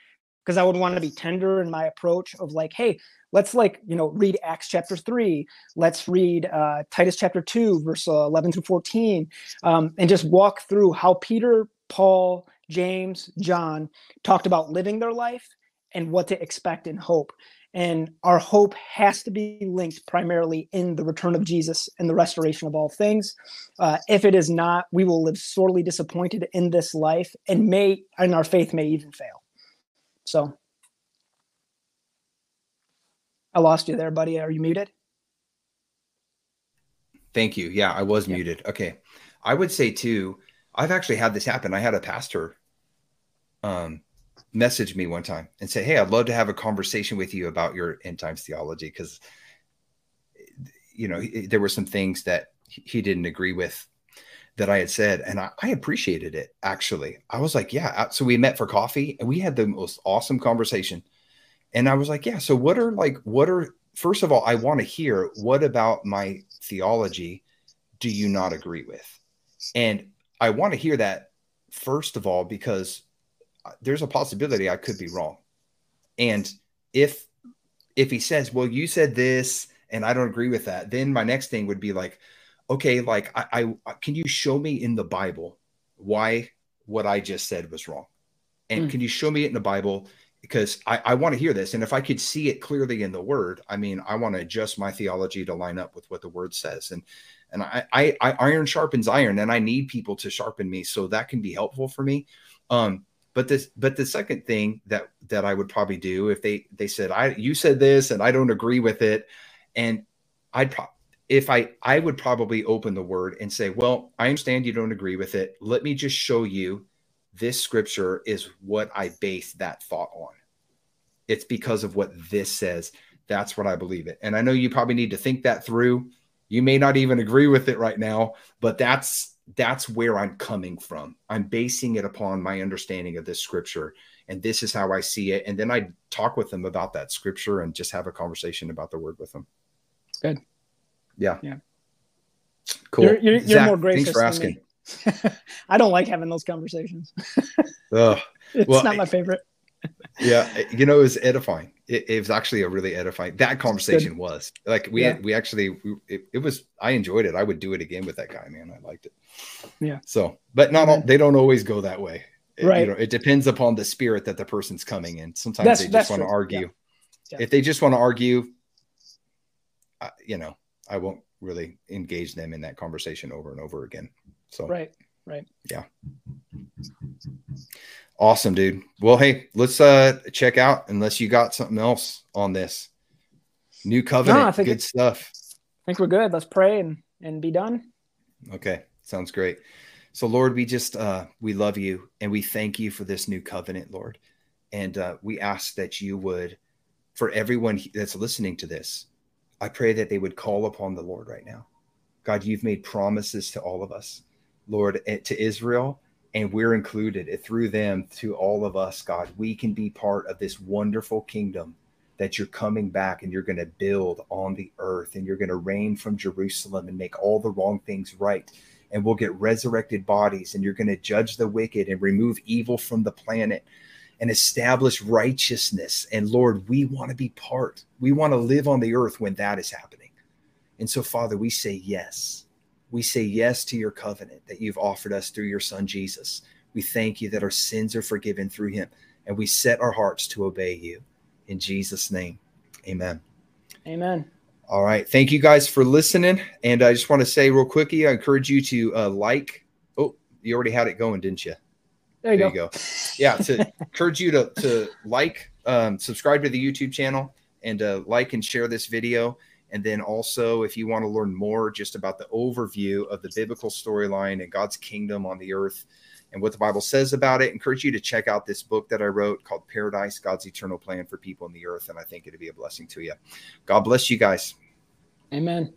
because I would want to be tender in my approach of like, hey, let's like, you know, read Acts chapter three, let's read uh, Titus chapter two, verse uh, 11 to 14, um, and just walk through how Peter, Paul, James, John talked about living their life and what to expect and hope. And our hope has to be linked primarily in the return of Jesus and the restoration of all things. Uh, if it is not, we will live sorely disappointed in this life and may, and our faith may even fail. So I lost you there, buddy. Are you muted? Thank you. Yeah, I was yeah. muted. Okay. I would say too, I've actually had this happen. I had a pastor um, message me one time and say, Hey, I'd love to have a conversation with you about your end times theology. Cause, you know, there were some things that he didn't agree with that I had said. And I, I appreciated it actually. I was like, Yeah. So we met for coffee and we had the most awesome conversation. And I was like, Yeah. So what are like, what are, first of all, I want to hear what about my theology do you not agree with? And I want to hear that first of all because there's a possibility I could be wrong. And if if he says, "Well, you said this and I don't agree with that," then my next thing would be like, "Okay, like I, I can you show me in the Bible why what I just said was wrong? And mm. can you show me it in the Bible?" Because I, I want to hear this. And if I could see it clearly in the word, I mean, I want to adjust my theology to line up with what the word says. And and I, I, I iron sharpens iron and i need people to sharpen me so that can be helpful for me. Um but this but the second thing that that i would probably do if they they said i you said this and i don't agree with it and i'd pro- if i i would probably open the word and say well i understand you don't agree with it. Let me just show you this scripture is what i base that thought on. It's because of what this says. That's what i believe it. And i know you probably need to think that through you may not even agree with it right now, but that's that's where I'm coming from. I'm basing it upon my understanding of this scripture and this is how I see it and then I talk with them about that scripture and just have a conversation about the word with them. Good. Yeah. Yeah. Cool. You're, you're, you're more gracious. Thanks for asking. I don't like having those conversations. Ugh. It's Well, not my favorite. yeah you know it was edifying it, it was actually a really edifying that conversation was like we Yeah. we actually we, it, it was i enjoyed it i would do it again with that guy man i liked it Yeah. so but not all they don't always go that way It- Right. you know it depends upon the spirit that the person's coming in sometimes That's- they just want to argue Yeah. Yeah. if they just want to argue uh, you know i won't really engage them in that conversation over and over again so Right. Right. Awesome dude. Well hey let's uh check out unless you got something else on this. New covenant I think good stuff. I think we're good. Let's pray and, and be done. okay sounds great. So lord we just uh we love you and we thank you for this new covenant lord. And uh we ask that you would for everyone that's listening to this i pray that they would call upon the lord right now. God you've made promises to all of us lord eh, to israel and we're included through them to all of us god. We can be part of this wonderful kingdom that you're coming back and you're going to build on the earth and you're going to reign from jerusalem and make all the wrong things right. And we'll get resurrected bodies and you're going to judge the wicked and remove evil from the planet and establish righteousness. And lord we want to be part. We want to live on the earth when that is happening. And so father we say yes we say yes to your covenant that you've offered us through your son Jesus. We thank you that our sins are forgiven through him, and we set our hearts to obey you. In Jesus' name, amen. Amen. All right. Thank you guys for listening. And I just want to say real quickly, I encourage you to uh, like. Oh, you already had it going, didn't you? There you there go. you go. Yeah, to encourage you to to like, um, subscribe to the YouTube channel, and uh, like and share this video. And then also, if you want to learn more just about the overview of the biblical storyline and God's kingdom on the earth and what the Bible says about it, encourage you to check out this book that I wrote called Paradise God's Eternal Plan for People in the Earth. And I think it'll be a blessing to you. God bless you guys. Amen.